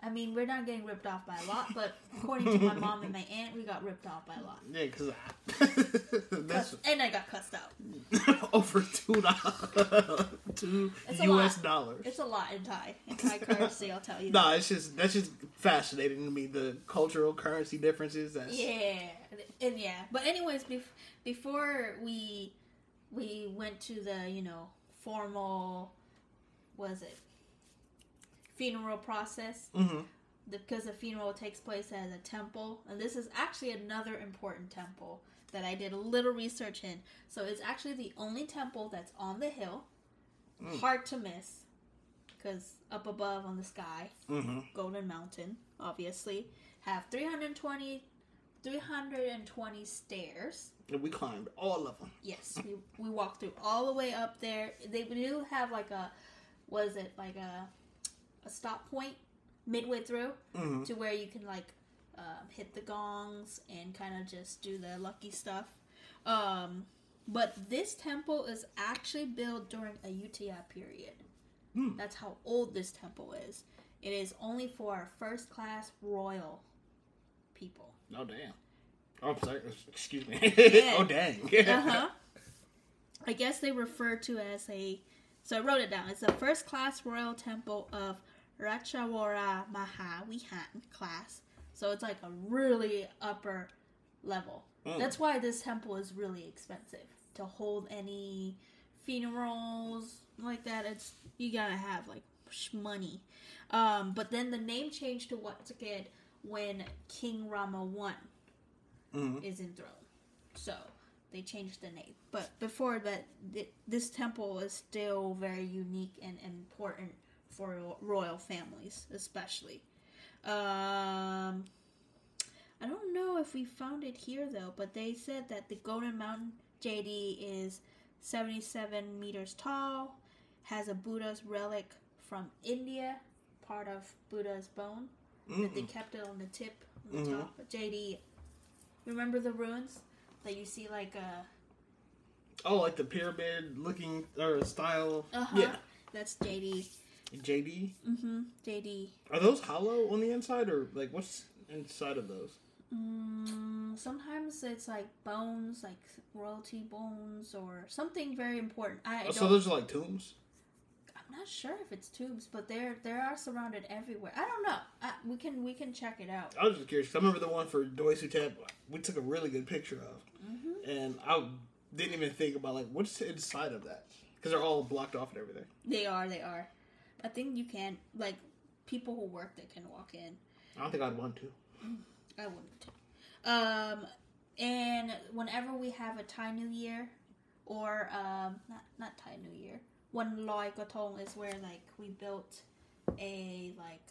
I mean, we're not getting ripped off by a lot, but according to my mom and my aunt, we got ripped off by a lot. Yeah, because that's and I got cussed out. over two dollars, two It's U.S. dollars. It's a lot in Thai. In Thai currency, I'll tell you. No, it's just that's just fascinating to me the cultural currency differences. That's Yeah, and yeah. But anyways, bef- before we we went to the you know formal, was it funeral process? hmm Because the funeral takes place at a temple, and this is actually another important temple that I did a little research in. So it's actually the only temple that's on the hill, Mm. hard to miss, because up above on the sky. hmm Golden Mountain, obviously, have 320, 320 stairs. And we climbed all of them. Yes, we, we walked through all the way up there. They do have like a, was it like a, a stop point midway through hmm to where you can like um, hit the gongs and kind of just do the lucky stuff. Um, but this temple is actually built during Ayutthaya period. Hmm. That's how old this temple is. It is only for first class royal people. Oh damn. Oh, sorry. Excuse me. Yeah. oh dang. Uh huh. I guess they refer to as a. So I wrote it down. It's the first class royal temple of Ratchavara Mahavihan class. So it's like a really upper level. Mm. That's why this temple is really expensive to hold any funerals like that. It's you gotta have like sh- money. Um, but then the name changed to Wat Saket when King Rama one Mhm. is enthroned. So they changed the name. But before that, th- this temple is still very unique and important for royal families, especially. Um, I don't know if we found it here though, but they said that the Golden Mountain chedi is 77 meters tall, has a Buddha's relic from India, part of Buddha's bone that they kept it on the tip, on the Mhm. top. chedi, remember the ruins that you see like a Oh, like the pyramid looking or style. uh huh. Yeah. That's JD. JD. Mm-hmm. chedi. Are those hollow on the inside or like what's inside of those? Mm, sometimes it's like bones, like royalty bones, or something very important. I Oh, so those are like tombs. I'm not sure if it's tubes, but they're they are surrounded everywhere. I don't know. I, we can we can check it out. I was just curious. I remember the one for Doi Suthep. We took a really good picture of, Mm-hmm. and I didn't even think about like what's inside of that because they're all blocked off and everything. They are. They are. I think you can like people who work there can walk in. I don't think I'd want to. I wouldn't. Um, and whenever we have a Thai New Year, or um, not not Thai New Year, one Loi Krathong is where like we built a like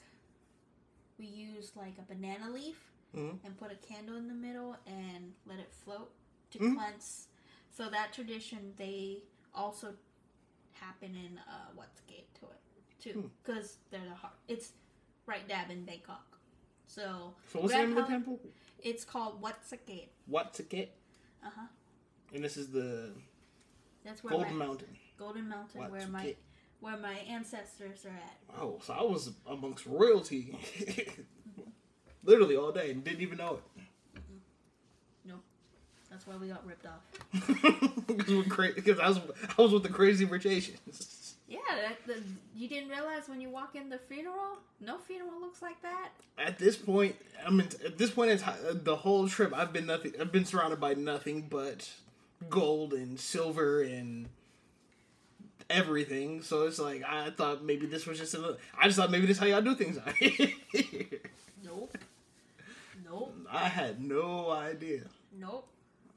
we used like a banana leaf Mhm. and put a candle in the middle and let it float to Mhm. cleanse. So that tradition they also happen in uh, what's gate to it too Hmm. because they're the heart. It's right dab in Bangkok. So So what's the name of the temple? it's called Wat Saket. What's a get? Uh huh. And this is the That's where Golden my Mountain. Golden Mountain, where my where my ancestors are at. Oh, so I was amongst royalty, literally all day, and didn't even know it. Nope. That's why we got ripped off. Because I was I was with the crazy rich Asians. Yeah, that, the, you didn't realize when you walk in the funeral, no funeral looks like that. At this point, I mean, at this point it's, time, the whole trip, I've been nothing. I've been surrounded by nothing but gold and silver and everything. So it's like I thought maybe this was just. A, I just thought maybe this is how y'all do things. Nope. Nope. I had no idea. Nope.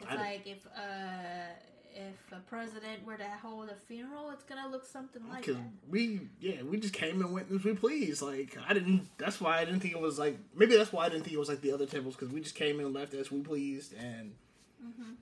It's I- like if uh if a president were to hold a funeral, it's gonna look something like that. we, yeah, we just came and went as we pleased. Like I didn't. That's why I didn't think it was like. Maybe that's why I didn't think it was like the other temples because we just came and left as we pleased, and Mm-hmm.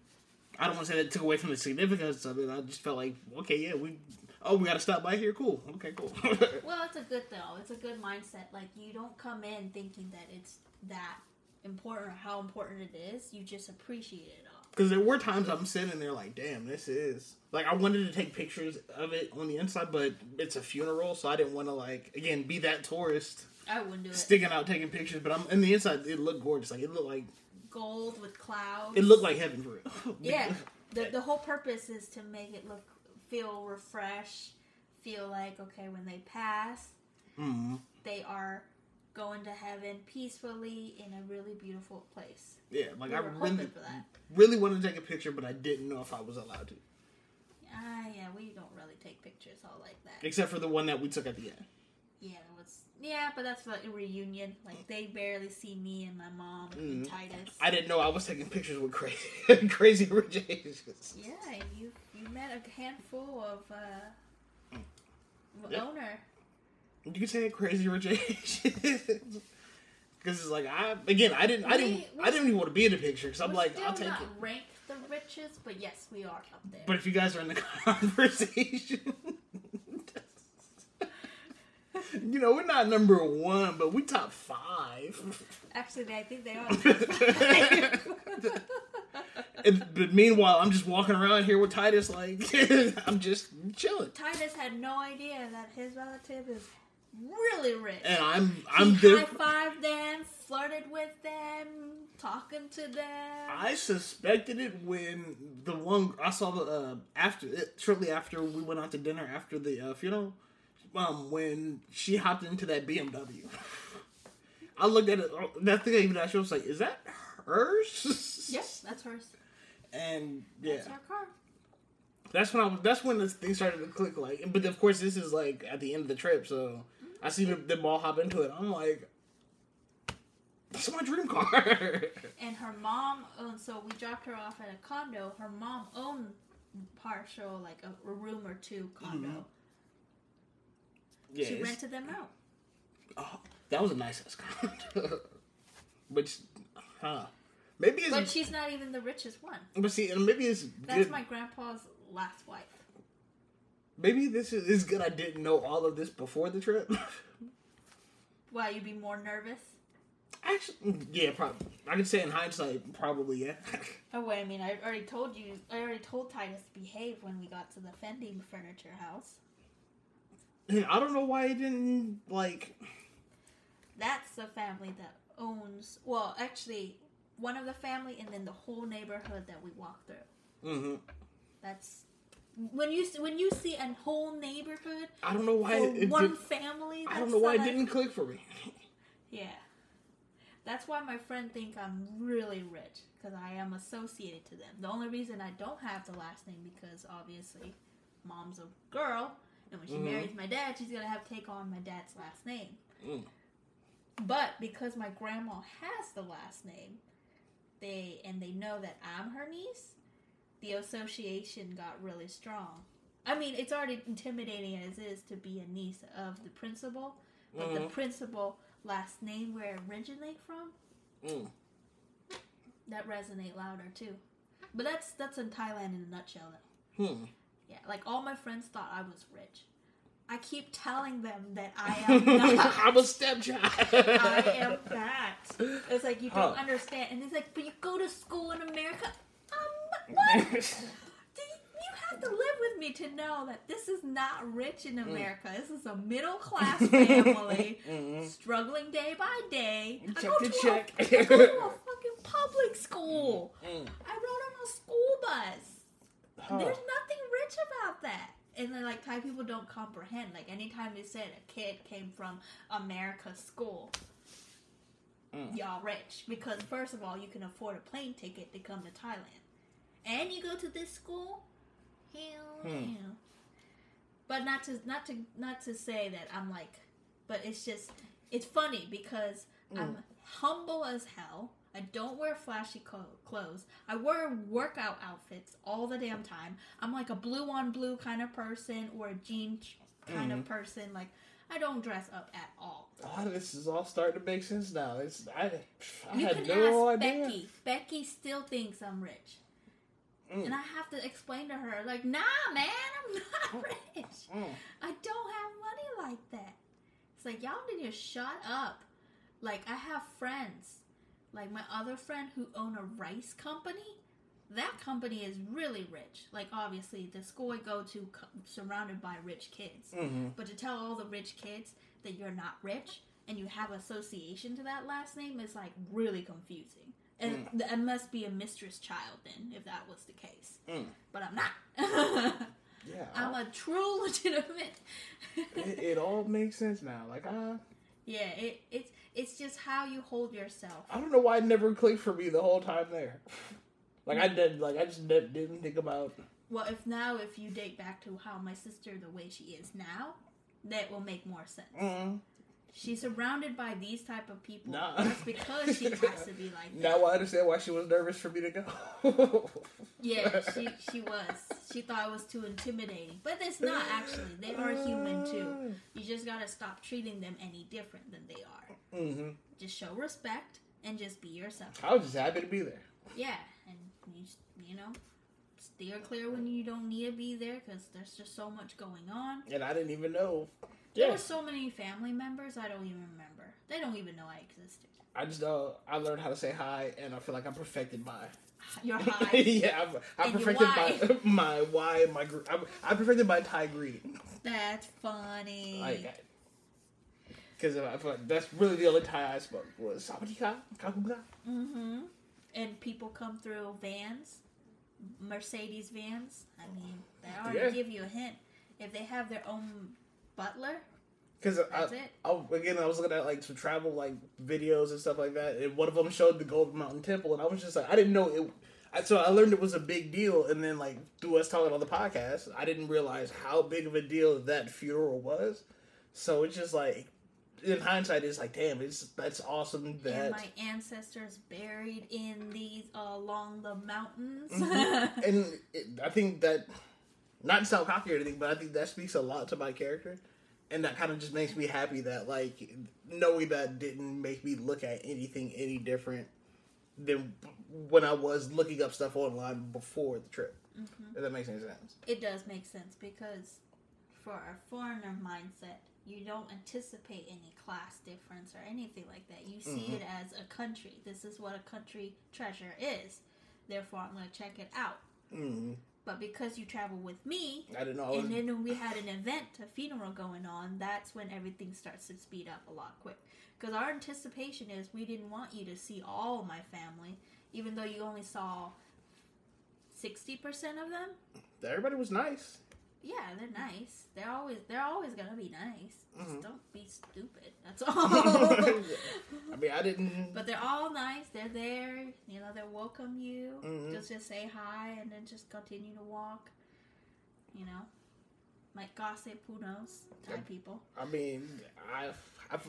I don't want to say that took away from the significance of it. I just felt like, okay, yeah, we. Oh, we got to stop by here. Cool. Okay, cool. Well, it's a good though. It's a good mindset. Like you don't come in thinking that it's that important or how important it is. You just appreciate it. Because there were times I'm sitting there like, damn, this is like I wanted to take pictures of it on the inside, but it's a funeral, so I didn't want to like again be that tourist I wouldn't do it. sticking out taking pictures. But I'm in the inside. It looked gorgeous. Like it looked like Gold with clouds. it looked like heaven for real. Yeah. The the whole purpose is to make it look feel refreshed, feel like okay when they pass, Mhm. they are going to heaven peacefully in a really beautiful place. Yeah, like We I really, really wanted to take a picture, but I didn't know if I was allowed to. Ah, yeah, we don't really take pictures all like that. Except for the one that we took at the end. Yeah, it was. Yeah, but that's like a reunion. Like they barely see me and my mom and Mhm. Titus. I didn't know I was taking pictures with crazy, crazy rich Asians. Yeah, you you met a handful of uh, Yeah. owner. You can say crazy rich Asians. Because it's like I again I didn't I didn't We- we- I didn't even want to be in the picture because I'm like I'll take not it. Rank the richest, but yes, we are up there. But if you guys are in the conversation, you know we're not number one, but we top five. Actually, I think they are. And, but meanwhile, I'm just walking around here with Titus, like I'm just chilling, Titus had no idea that his relative is really rich. and I'm I'm he high fived them, flirted with them, talking to them. I suspected it when the one I saw the uh, after shortly after we went out to dinner after the uh, funeral, um, when she hopped into that BMW. I looked at it. oh, That thing I even I was like, "Is that hers?" yes, that's hers. And yeah, That's her car. that's when I was. That's when this thing started to click. Like, but of course, this is like at the end of the trip, so I see them, them all hop into it. I'm like, It's my dream car. and her mom owned. So we dropped her off at a condo. Her mom owned partial, like a, a room or two condo. Mhm. yeah, She rented them out. oh, that was a nice ass condo. Which, huh? Maybe it's. But But, she's not even the richest one. But see, and maybe it's That's good. my grandpa's last wife. Maybe this is, is good. I didn't know all of this before the trip. Why you'd be more nervous? Actually, yeah, probably. I could say in hindsight, probably yeah. Oh wait, I mean, I already told you. I already told Titus to behave when we got to the Fendi furniture house. I don't know why it didn't like. That's the family that owns. Well, actually, one of the family, and then the whole neighborhood that we walk through. hmm That's when you see, when you see a whole neighborhood I don't know why it, one did, family. I don't know why it didn't click for me. Yeah, that's why my friend think I'm really rich because I am associated to them. The only reason I don't have the last name because obviously, mom's a girl, and when she Mhm. marries my dad, she's gonna have to take on my dad's last name. Mm. But because my grandma has the last name, they and they know that I'm her niece, the association got really strong. I mean, it's already intimidating as is to be a niece of the principal, but the Mhm. principal last name where it originate from Mm. that resonate louder too. But that's that's in Thailand in a nutshell though. Hmm. Yeah, like all my friends thought I was rich. I keep telling them that I am not. I'm a stepchild. I am not. It's like you don't Huh. understand, and it's like, but you go to school in America. What? You, you have to live with me to know that this is not rich in America. This is a middle class family, Mhm. struggling day by day. I go to to check. A, I go to a fucking public school. Mm. I rode on a school bus. Huh. There's nothing rich about that. And then, like, Thai people don't comprehend. Like, anytime they said a kid came from America's school, Mm. y'all rich. Because, first of all, you can afford a plane ticket to come to Thailand. And you go to this school? Hell Hmm. yeah. But not to, not to, not to say that I'm like, but it's just, it's funny because I'm humble as hell. I don't wear flashy co- clothes. I wear workout outfits all the damn time. I'm like a blue on blue kind of person or a jean kind of person. Like I don't dress up at all. Oh, this is all starting to make sense now. It's I, I you had can no ask idea. Becky. Becky still thinks I'm rich. Mm. And I have to explain to her, like, nah, man, I'm not rich. Mm. I don't have money like that. It's like y'all need to shut up. Like I have friends, like my other friend who own a rice company. That company is really rich. Like obviously the school I go to surrounded by rich kids. Mhm. But to tell all the rich kids that you're not rich and you have association to that last name is like really confusing. And th- it must be a mistress child then, if that was the case. Mm. But I'm not. Yeah, I'm a true legitimate. it, it all makes sense now. Like I, yeah, it it's it's just how you hold yourself. I don't know why it never clicked for me the whole time there. Like I did, like I just did, didn't think about. Well, if now if you date back to how my sister the way she is now, that will make more sense. Mm. She's surrounded by these type of people. Nah. That's because she has to be like that. Now I understand why she was nervous for me to go. Yeah, she she was. She thought it was too intimidating, but it's not actually. They are human too. You just gotta stop treating them any different than they are. Mm hmm Just show respect and just be yourself. I was just happy to be there. Yeah, and you you know steer clear when you don't need to be there because there's just so much going on. And I didn't even know. There Yeah, were so many family members I don't even remember. They don't even know I existed. I just know I learned how to say hi, and I feel like I'm perfected by. You're high. yeah, And your perfected by my why, my gr- I'm, I'm perfected by Thai greeting. That's funny. Like, because I feel like that's really the only Thai I spoke was Sawadika, Kakuga. mm-hmm. And people come through vans, Mercedes vans. I mean, they already Yeah. give you a hint. If they have their own butler, Because I. I, again, I was looking at like some travel like videos and stuff like that, and one of them showed the Golden Mountain Temple, and I was just like, I didn't know it. I, so I learned it was a big deal, and then like through us talking on the podcast, I didn't realize how big of a deal that funeral was. So it's just like in hindsight, it's like, damn, it's that's awesome and that. my ancestors buried in these uh, along the mountains. Mhm. and it, I think that, not to sound cocky or anything, but I think that speaks a lot to my character, and that kind of just makes me happy that like knowing that didn't make me look at anything any different than when I was looking up stuff online before the trip. Mhm. If that makes any sense. It does make sense because for a foreigner mindset, you don't anticipate any class difference or anything like that. You see Mhm. it as a country. This is what a country treasure is. Therefore, I'm going to check it out. Mm, But because you travel with me, I didn't know. I was, and then when we had an event, a funeral going on, that's when everything starts to speed up a lot quick. Because our anticipation is we didn't want you to see all my family, even though you only saw 60% of them. everybody was nice. Yeah, they're nice. They're always they're always gonna be nice. Just don't be stupid. That's all. I mean, I didn't. but they're all nice. They're there. You know, they welcome you. Mhm. Just just say hi and then just continue to walk. You know, like gossip. Who knows? Thai Yep. people. I mean, I, I've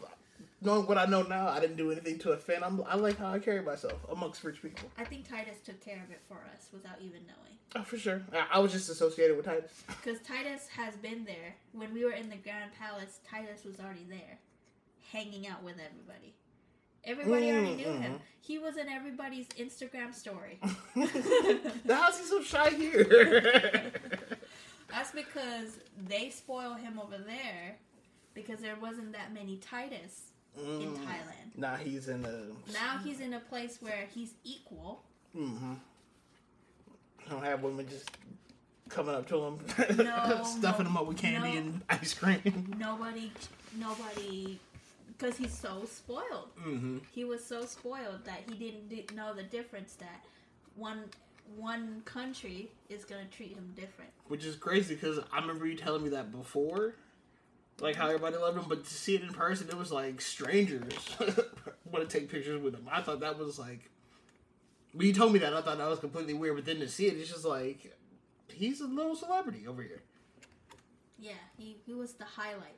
knowing what I know now. I didn't do anything to offend. I'm, I like how I carry myself amongst rich people. I think Titus took care of it for us without even knowing. Oh, for sure. I, I was just associated with Titus. Because Titus has been there. When we were in the Grand Palace, Titus was already there, hanging out with everybody. Everybody already knew him. Mhm. He was in everybody's Instagram story. How's he so shy here? That's because they spoil him over there because there wasn't that many Titus in Mm. Thailand. Now he's in a. Now he's in a place where he's equal. Mm-hmm. Don't have women just coming up to him, No, stuffing no, him up with candy no. and ice cream. Nobody, nobody, because he's so spoiled. Mm-hmm. he was so spoiled that he didn't know the difference that one one country is gonna treat him different. Which is crazy because I remember you telling me that before, like how everybody loved him, but to see it in person, it was like strangers want to take pictures with him. I thought that was like, when you told me that, I thought that was completely weird. But then to see it, it's just like he's a little celebrity over here. Yeah, he, he was the highlight.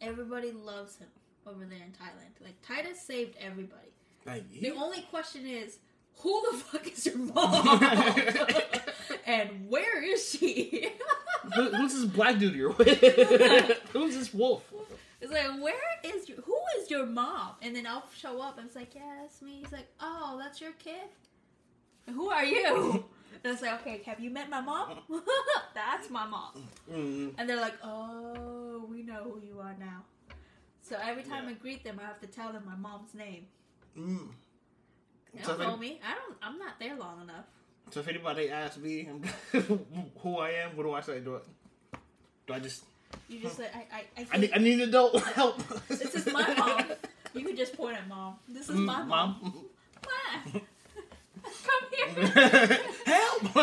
Everybody loves him over there in Thailand. Like Titus saved everybody. Like The only question is, who the fuck is your mom? and where is she? Who- who's this black dude you're with? who's this wolf? It's like, where is your, who is your mom? And then I'll show up and it's like, yeah, that's me. He's like, oh, that's your kid? And who are you? And it's like, okay, have you met my mom? that's my mom. Mm. And they're like, oh, we know who you are now. So every time Yeah. I greet them, I have to tell them my mom's name. Mm. They don't know me. I don't. I'm not there long enough. So if anybody asks me who I am, what do I say? Do I, do I just You just like, I, I, I, I need, I need adult help. this is my mom. You can just point at mom. This is Mm, my mom. Ah. Come here. help!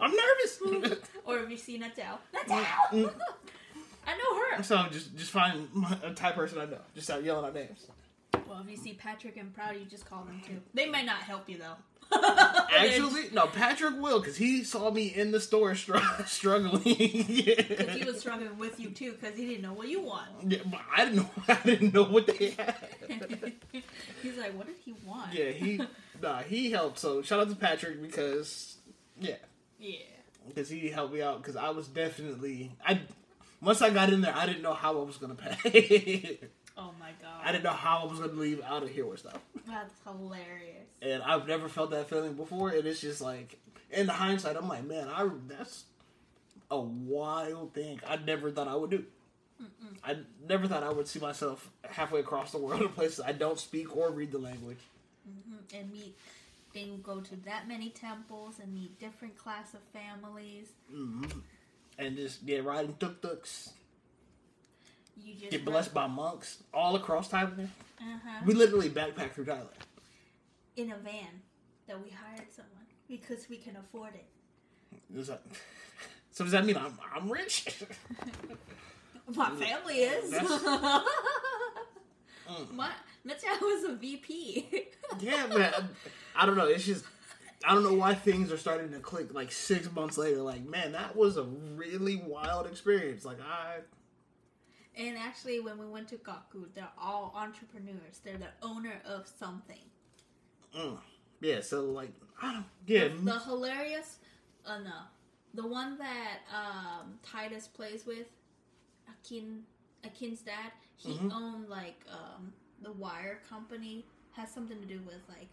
I'm nervous. or have you seen Natal? Natal! Mm. I know her. so just just find a type person I know. Just start yelling out names. Well, if you see Patrick and Proud, you just call them too. They might not help you though. Actually, no. Patrick will because he saw me in the store str- struggling. Because he was struggling with you too, because he didn't know what you want. Yeah, but I didn't know. I didn't know what they had. He's like, what did he want? Yeah, he nah, he helped. So shout out to Patrick because yeah, Yeah. because he helped me out because I was definitely I once I got in there I didn't know how I was gonna pay. Oh my god. I didn't know how I was gonna leave out of here with stuff, That's hilarious. and I've never felt that feeling before. And it's just like in the hindsight, I'm like, man, I that's a wild thing. I never thought I would do. I never thought I would see myself halfway across the world in places I don't speak or read the language. Mhm. And meet, then go to that many temples and meet different class of families. hmm And just yeah, riding tuk tuks, You just get blessed by monks all across Thailand. uh-huh. We literally backpacked through Thailand. in a van that we hired someone because we can afford it. Was so does that mean I'm I'm rich? My family is. Mm. My Natal was a VP. yeah, man. I don't know. It's just I don't know why things are starting to click like six months later. Like, man, that was a really wild experience. Like, I And actually, when we went to Gaku, they're all entrepreneurs. They're the owner of something. Mm. Yeah, so like I don't yeah. The, the hilarious, uh, no, the one that um, Titus plays with, Akin, Akin's dad. He Mhm. owned like um, the wire company. Has something to do with like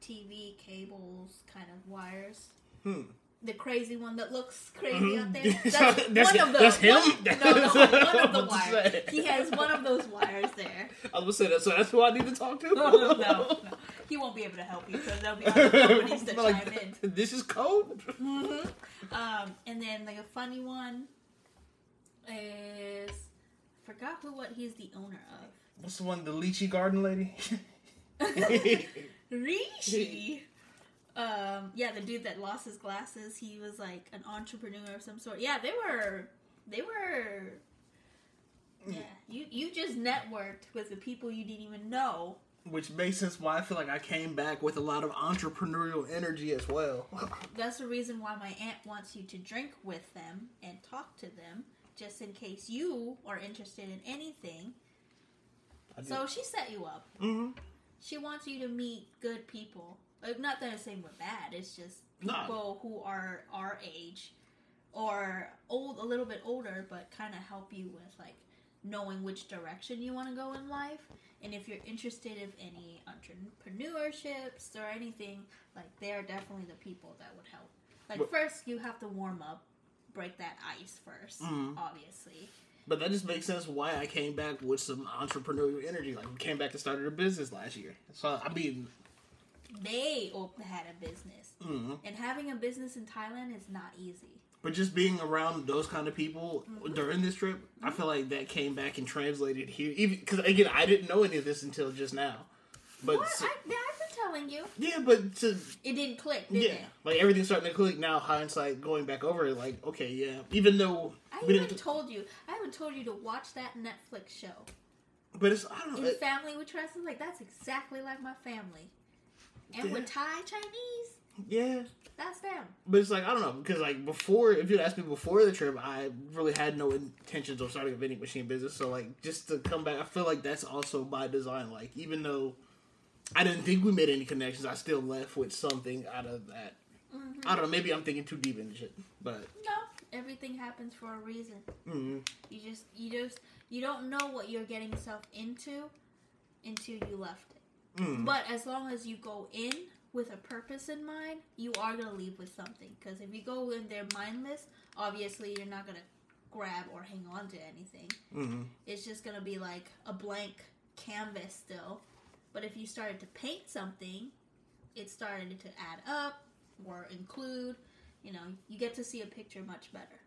TV cables, kind of wires. Hmm. The crazy one that looks crazy out there. Mhm. That's, That's- one of the that's him? One, no, no, one of the wires. He has one of those wires there. I was gonna say that, so that's who I need to talk to. no, no, no. He won't be able to help you because there'll be other companies that Like, chime in. This is code. hmm Um, and then like a funny one is I forgot who what he's the owner of. What's the one? The lychee garden lady. Rishi. Um, yeah, the dude that lost his glasses, he was like an entrepreneur of some sort. Yeah, they were they were Yeah. You you just networked with the people you didn't even know. Which makes sense why I feel like I came back with a lot of entrepreneurial energy as well. That's the reason why my aunt wants you to drink with them and talk to them, just in case you are interested in anything. So she set you up. hmm She wants you to meet good people. Like, not that I'm saying we're bad. It's just No. people who are our age or old, a little bit older, but kind of help you with like knowing which direction you want to go in life. And if you're interested in any entrepreneurships or anything, like they're definitely the people that would help. Like But- first, you have to warm up, break that ice 1st Mhm. obviously. But that just makes sense why I came back with some entrepreneurial energy. Like we came back and started a business last year. So I mean, They op- had a business, mhm. and having a business in Thailand is not easy. but just being around those kind of people Mm-hmm. during this trip, I feel like that came back and translated here. Even because again, I didn't know any of this until just now. But so- I, yeah, I've been telling you. yeah, but to It didn't click, did yeah, it? like everything's starting to click now. Hindsight, going back over it, like okay, yeah. Even though I we even didn't, told you. I haven't told you to watch that Netflix show. but it's I don't In know. it- Family with Trust, like that's exactly like my family. And Yeah. with Thai Chinese, yeah, that's them. But it's like I don't know because like before, if you'd asked me before the trip, I really had no intentions of starting a vending machine business. So like just to come back, I feel like that's also by design. Like even though I didn't think we made any connections, I still left with something out of that. Mm-hmm. I don't know. Maybe I'm thinking too deep into shit, but No, everything happens for a reason. mm, You just, you just, you don't know what you're getting yourself into until you left it. Mm, But as long as you go in with a purpose in mind, you are gonna leave with something. Because if you go in there mindless, obviously you're not gonna grab or hang on to anything. mm, It's just gonna be like a blank canvas still. But if you started to paint something, it started to add up or include. You know, you get to see a picture much better.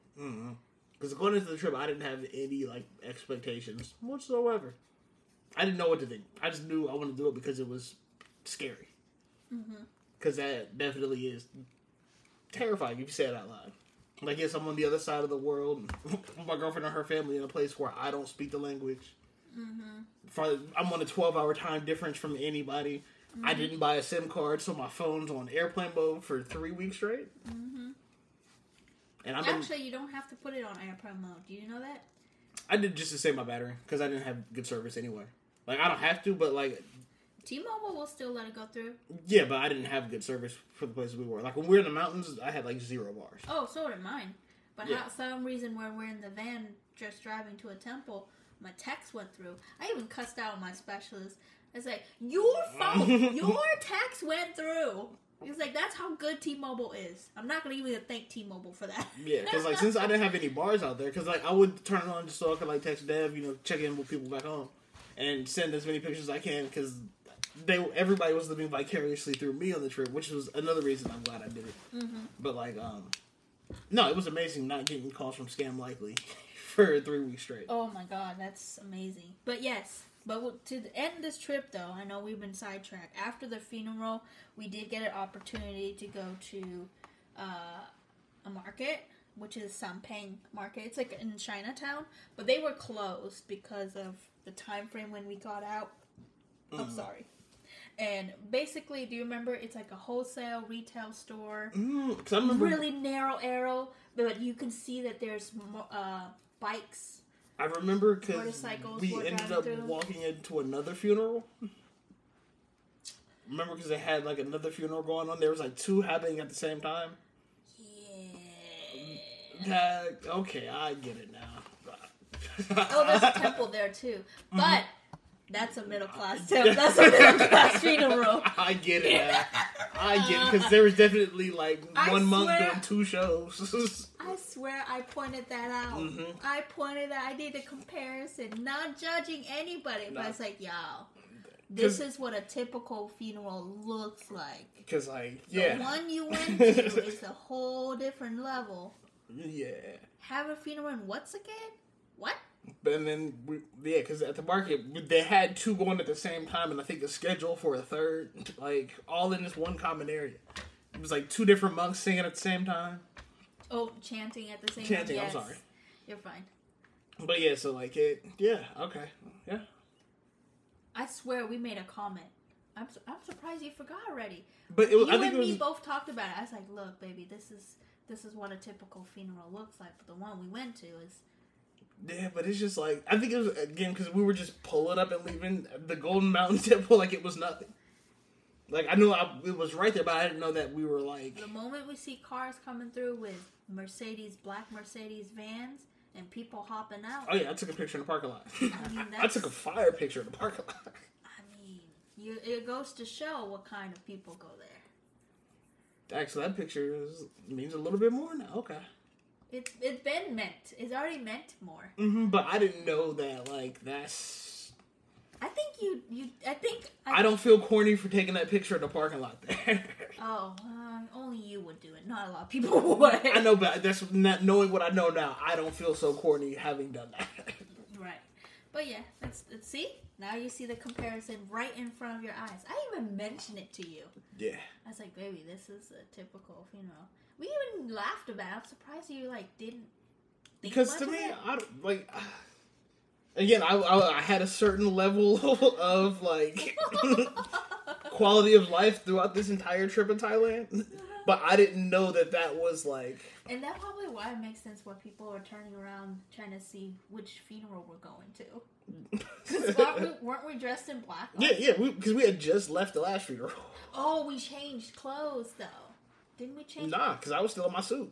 Because going into the trip, I didn't have any like expectations whatsoever. I didn't know what to think. I just knew I wanted to do it because it was scary. Mm-hmm. because that definitely is terrifying if you say it out loud. Like, yes, I'm on the other side of the world. my girlfriend and her family in a place where I don't speak the language. Mm-hmm. I'm on a 12 hour time difference from anybody. I didn't buy a SIM card, so my phone's on airplane mode for three weeks straight. Mm-hmm. And been, Actually, you don't have to put it on airplane mode. Do you know that? I did just to save my battery because I didn't have good service anyway. Like, I don't have to, but like, T-Mobile will still let it go through. yeah, but I didn't have good service for the places we were. Like, when we were in the mountains, I had like zero bars. Oh, so did mine. But Yeah. how some reason when we're in the van just driving to a temple, my text went through. I even cussed out my specialist. I was like, "Your phone, your text went through." He was like, "That's how good T-Mobile is." I'm not gonna even thank T-Mobile for that. Yeah, because like since I didn't have any bars out there, because like I would turn it on just so I could like text Dev, you know, check in with people back home, and send as many pictures as I can because they everybody was living vicariously through me on the trip, which was another reason I'm glad I did it. hmm But like, um, no, it was amazing not getting calls from Scam Likely for three weeks straight. Oh my god, that's amazing. But yes, but to the end this trip though, I know we've been sidetracked. After the funeral, we did get an opportunity to go to uh, a market, which is Sampeng Market. It's like in Chinatown, but they were closed because of the time frame when we got out. I'm Mhm. sorry. And basically, do you remember? It's like a wholesale retail store Because I remember, really narrow arrow, but you can see that there's uh, bikes I remember because Motorcycles we ended up through walking into another funeral. Remember because they had like another funeral going on. There was like two happening at the same time. Yeah. Okay, I get it now. Oh, there's a temple there too, but that's a middle class temple. That's a middle class funeral. I get it. Now. I get it because there was definitely like I one month swear- doing two shows. I swear I pointed that out. Mhm. I pointed that I did a comparison, not judging anybody, but No. it's like, y'all, this is what a typical funeral looks like. Because like The yeah, one you went to is a whole different level. yeah. Have a funeral and what's again? What? But then we, yeah, because at the market they had two going at the same time, and I think the schedule for a third, like all in this one common area. It was like two different monks singing at the same time. Oh, chanting at the same Chanting, time. I'm sorry. You're fine. But yeah, so like it, yeah, okay, yeah. I swear we made a comment. I'm, su- I'm surprised you forgot already. But it was, you I think and me was both talked about it. I was like, look, baby, this is this is what a typical funeral looks like. But the one we went to is yeah, but it's just like I think it was again because we were just pulling up and leaving the Golden Mountain Temple like it was nothing. Like I knew I, it was right there, but I didn't know that we were like the moment we see cars coming through with Mercedes, black Mercedes vans, and people hopping out. Oh yeah, I took a picture in the parking lot. mean, I took a fire picture in the parking lot. I mean, you, it goes to show what kind of people go there. Actually, that picture is, means a little bit more now. Okay. It's it's been meant. It's already meant more. hmm but I didn't know that. Like that's. I think you you. I think I don't feel corny for taking that picture in the parking lot there. Oh, um, only you would do it. Not a lot of people would. I know, but that's not knowing what I know now. I don't feel so corny having done that. Right. But yeah, let's, let's see. Now you see the comparison right in front of your eyes. I even mentioned it to you. yeah. I was like, baby, this is a typical funeral. We even laughed about it. I'm surprised you like didn't think Because to me. I don't, like. Again, I, I I had a certain level of like quality of life throughout this entire trip in Thailand, but I didn't know that that was like And that's probably why it makes sense why people are turning around trying to see which funeral we're going to. 'Cause weren't, weren't we dressed in black? Yeah, yeah, because we, had just left the last funeral. Oh, we changed clothes though. Didn't we change? Nah, because I was still in my suit.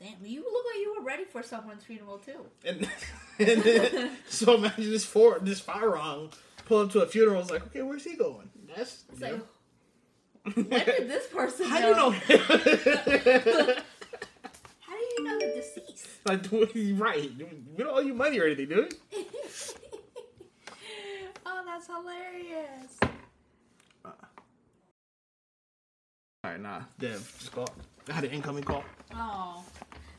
Damn, you look like you were ready for someone's funeral too. And, and then, so imagine this for this firearm pull up to a funeral. It's like, okay, where's he going? That's It's you like, when did this person How do you know? Deceased? like, right? We don't owe you money or anything, do we? oh, that's hilarious. All right, nah, Dev, just call. I had an incoming call. Oh,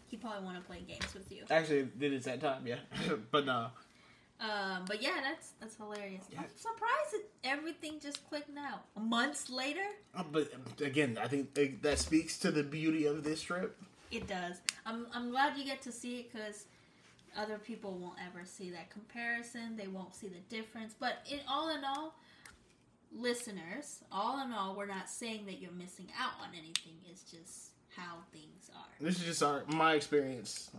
he probably want to play games with you. Actually, did it that time, yeah. but no, Um, but yeah, that's that's hilarious. Yeah. I'm surprised that everything just clicked now. Months later, Uh, but again, I think it- that speaks to the beauty of this trip. It does. I'm I'm glad you get to see it because other people won't ever see that comparison. They won't see the difference. But in all in all, listeners, all in all, we're not saying that you're missing out on anything. It's just how things are. This is just our my experience.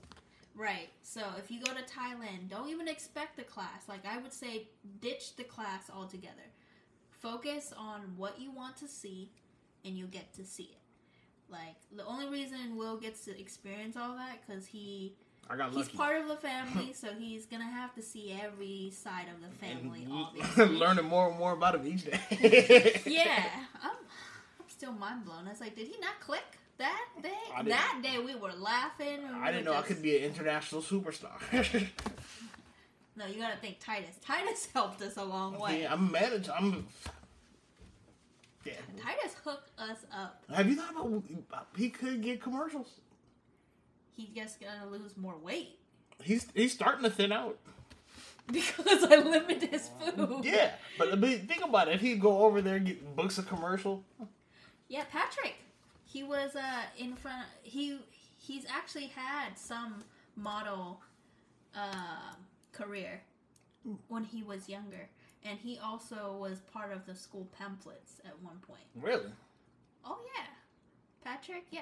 Right. So if you go to Thailand, don't even expect the class. Like I would say, ditch the class altogether. Focus on what you want to see, and you'll get to see it. Like the only reason Will gets to experience all that because he I got he's part of the family, so he's gonna have to see every side of the family. Learning more and more about him each day. yeah, I'm, I'm still mind blown. I was like, did he not click that day? That day we were laughing. we I didn't were know I could be an international superstar. No, you gotta think Titus. Titus helped us a long way. yeah, I'm managed. I'm. Yeah. Titus hooked us up. Have you thought about he could get commercials? He just gonna lose more weight He's he's starting to thin out. because I limit his food. Yeah, but, but think about it. If he go over there and get books a commercial, Yeah, Patrick. He was uh in front. He he's actually had some model uh, career when he was younger, and he also was part of the school pamphlets at one point. really? Oh yeah, Patrick. Yeah,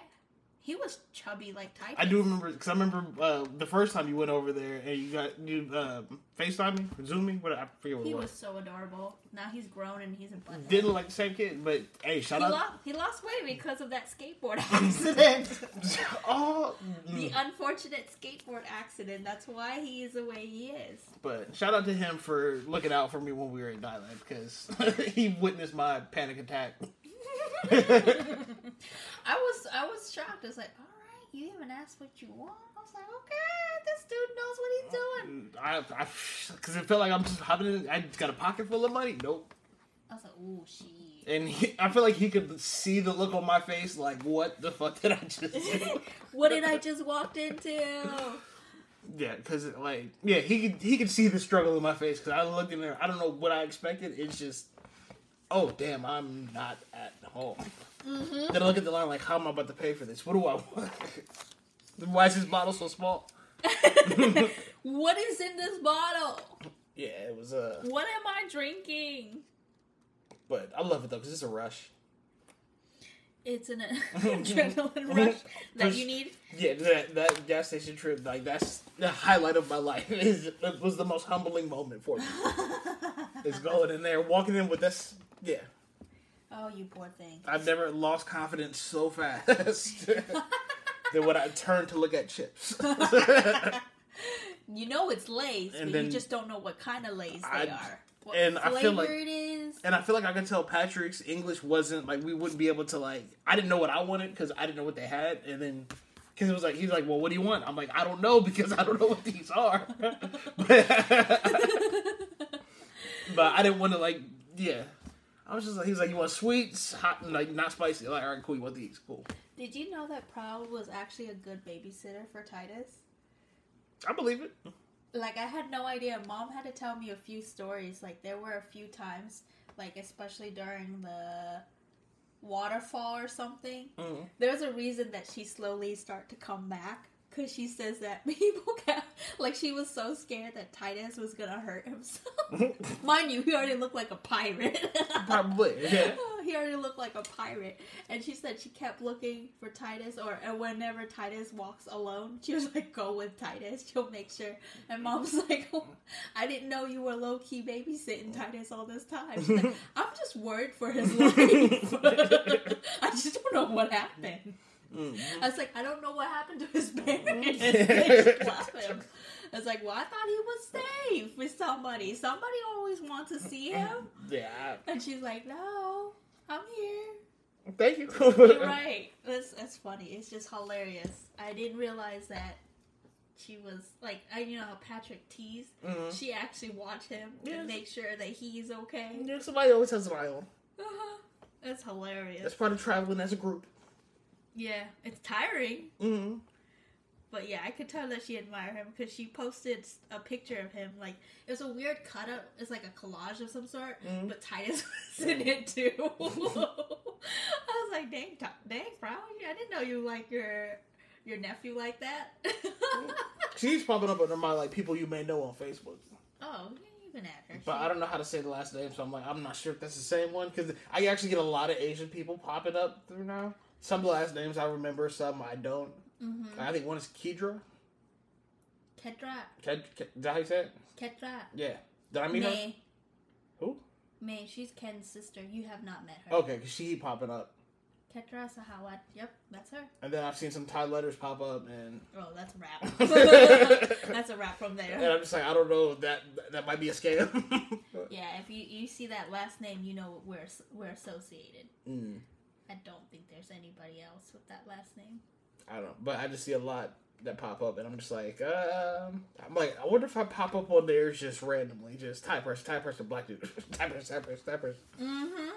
He was chubby like Titus. I do remember because I remember uh, the first time you went over there and you got you uh, Facetime me, Zoom me, what I forget what He it was was. so adorable. Now he's grown and he's a butthead. Didn't look like the same kid, but hey, shout he, out. lost, he lost weight because of that skateboard accident. oh, the mm. unfortunate skateboard accident. That's why he is the way he is. but shout out to him for looking out for me when we were in Thailand because he witnessed my panic attack. I was I was shocked. I was like, all right, you even asked what you want. I was like, okay, this dude knows what he's doing. I, I, because it felt like I'm just hopping in. I just got a pocket full of money. Nope. I was like, ooh, shit. And he, I feel like he could see the look on my face, like, what the fuck did I just do? what did I just walked into? yeah, because like, yeah, he could he could see the struggle in my face because I looked in there. I don't know what I expected. It's just, oh damn, I'm not at home. Mm-hmm. Then I look at the line like, how am I about to pay for this? What do I want? Why is this bottle so small? what is in this bottle? Yeah, it was uh, What am I drinking? but I love it though because it's a rush. It's an adrenaline rush that you need. Yeah, that that gas station trip, like that's the highlight of my life. Is it was the most humbling moment for me. Is going in there, walking in with this. Yeah, oh, you poor thing. I've never lost confidence so fast than when I turned to look at chips. You know it's Lay's, And but you just don't know what kind of Lay's I- they are. What and I feel like- it is. and I feel like I could tell Patrick's English wasn't like we wouldn't be able to like. I didn't know what I wanted because I didn't know what they had, and then. Because it was like he's like, well, what do you want? I'm like, I don't know because I don't know what these are. but I didn't want to like, yeah. I was just like, he was like, you want sweets, hot, and like not spicy. I'm like, all right, cool. You want these? Cool. Did you know that Proud was actually a good babysitter for Titus? I believe it. Like I had no idea. Mom had to tell me a few stories. Like there were a few times, like especially during the waterfall or something. Mhm. There's a reason that she slowly start to come back because she says that people got like she was so scared that Titus was gonna hurt himself. Mind you, he already looked like a pirate. Probably. Yeah. he already looked like a pirate, and she said she kept looking for Titus, or and whenever Titus walks alone, she was like, "Go with Titus. She'll make sure." And Mom's like, oh, "I didn't know you were low key babysitting Titus all this time." She's like, I'm just worried for his life. I just don't know what happened. Mm. I was like, I don't know what happened to his parents. They left him. I was like, well, I thought he was safe with somebody. Somebody always wants to see him. Yeah. And she's like, no, I'm here. Thank you. You're right. That's that's funny. It's just hilarious. I didn't realize that she was like I you know how Patrick teased. Mhm. She actually watched him Yes. and make sure that he's okay. Yeah, somebody always has an eye on. Uh-huh. That's hilarious. That's part of traveling as a group. Yeah, it's tiring, Mm-hmm. but yeah, I could tell that she admired him because she posted a picture of him. Like it was a weird cut up. It's like a collage of some sort, Mhm. but Titus was in it too. I was like, dang, dang, bro, I didn't know you like your your nephew like that. She's popping up under my like people you may know on Facebook. oh, add her. But I don't know how to say the last name, so I'm like, I'm not sure if that's the same one because I actually get a lot of Asian people popping up through now. Some last names I remember, some I don't. Mm-hmm. I think one is Kedra. Ketra, Ked, Ked, is that how you say it? Ketra, Yeah. Did I meet her? Who? May, she's Ken's sister. You have not met her. Okay, because she popping up. Ketra Sahawat. Yep, that's her. And then I've seen some Thai letters pop up, and Oh, that's a wrap. that's a wrap from there. and. I'm just like, I don't know, that that might be a scam. Yeah, if you, you see that last name, you know we're we're associated. mm, I don't think there's anybody else with that last name. I don't but I just see a lot that pop up, and I'm just like, um, I'm like, I wonder if I pop up on theirs just randomly, just Thai person, Thai person, black dude, Thai person, Thai person, Thai person. Mm-hmm.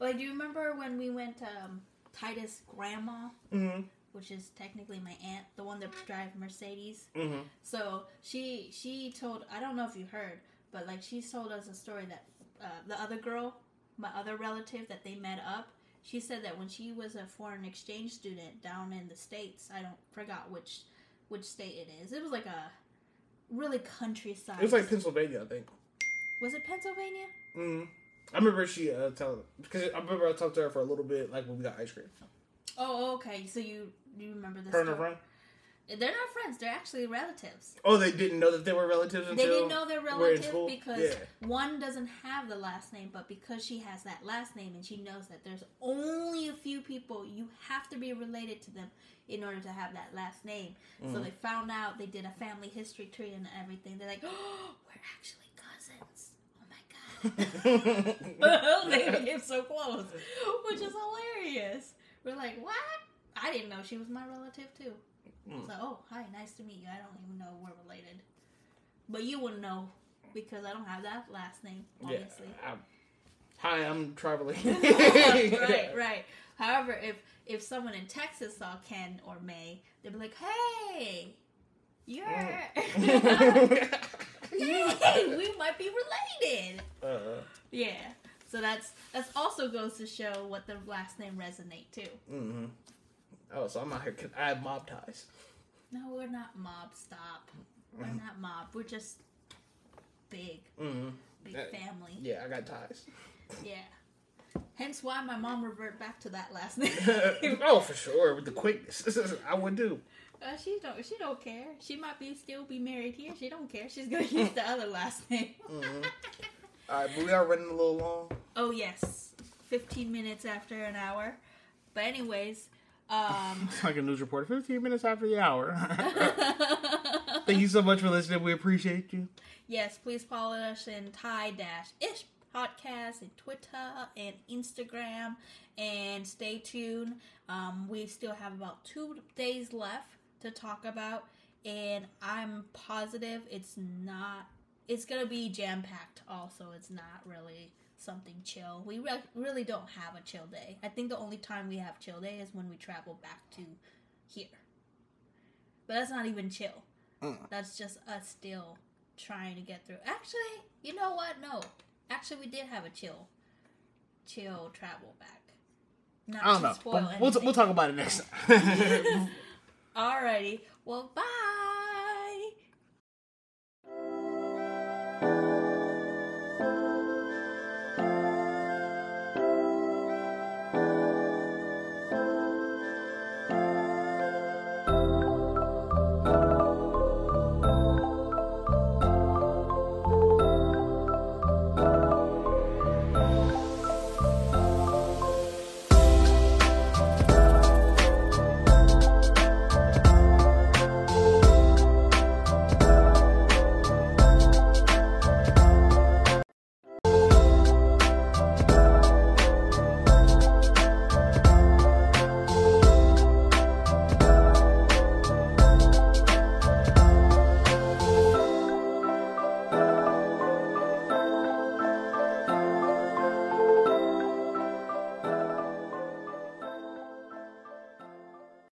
Like, do you remember when we went to um, Titus' grandma, Mm-hmm. which is technically my aunt, the one that drives Mercedes? Mm-hmm. So she she told I don't know if you heard, but like she told us a story that uh, the other girl, my other relative that they met up, she said that when she was a foreign exchange student down in the states, I don't forgot which which state it is. It was like a really countryside. It was like Pennsylvania, I think. was it Pennsylvania? Mm-hmm. I remember she uh, telling because I remember I talked to her for a little bit, like when we got ice cream. Oh, okay. So you you remember this? Her and her friend. They're not friends. They're actually relatives. Oh, they didn't know that they were relatives until They didn't know they're relatives because Yeah. one doesn't have the last name, but because she has that last name and she knows that there's only a few people you have to be related to them in order to have that last name. Mm-hmm. So they found out they did a family history tree and everything. They're like, oh, we're actually cousins. Oh my god. they became so close, which is hilarious. We're like, what? I didn't know she was my relative too. Mm. So, oh, hi, nice to meet you. I don't even know we're related, but you wouldn't know because I don't have that last name, obviously. Yeah. I'm- hi, I'm traveling. right, right. However, if if someone in Texas saw Ken or May, they'd be like, "Hey, you're, Mm. Yay, we might be related." uh, Yeah. So that's that's also goes to show what the last name resonate too. hmm Oh, so I'm out here. because I have mob ties. No, we're not mob. Stop. We're not mob. We're just big, hmm big Yeah. family. Yeah, I got ties. Yeah. Hence why my mom revert back to that last name. oh, for sure, with the quickness, I would do. Uh, she don't. She don't care. She might be still be married here. She don't care. She's gonna use the other last name. Mhm. All right, but we are running a little long. oh yes, fifteen minutes after an hour. But anyways, um. Like a news reporter, 15 minutes after the hour. Thank you so much for listening. We appreciate you. yes, please follow us in Thai Dash Ish podcast and Twitter and Instagram, and stay tuned. Um, we still have about two days left to talk about, and I'm positive it's not. It's gonna be jam packed. Also, it's not really something chill. We re- really don't have a chill day. I think the only time we have chill day is when we travel back to here. But that's not even chill. Mm. That's just us still trying to get through. Actually, you know what? No. Actually, we did have a chill, chill travel back. Not I don't know. we'll, we'll talk about it next time. Alrighty. Well, bye.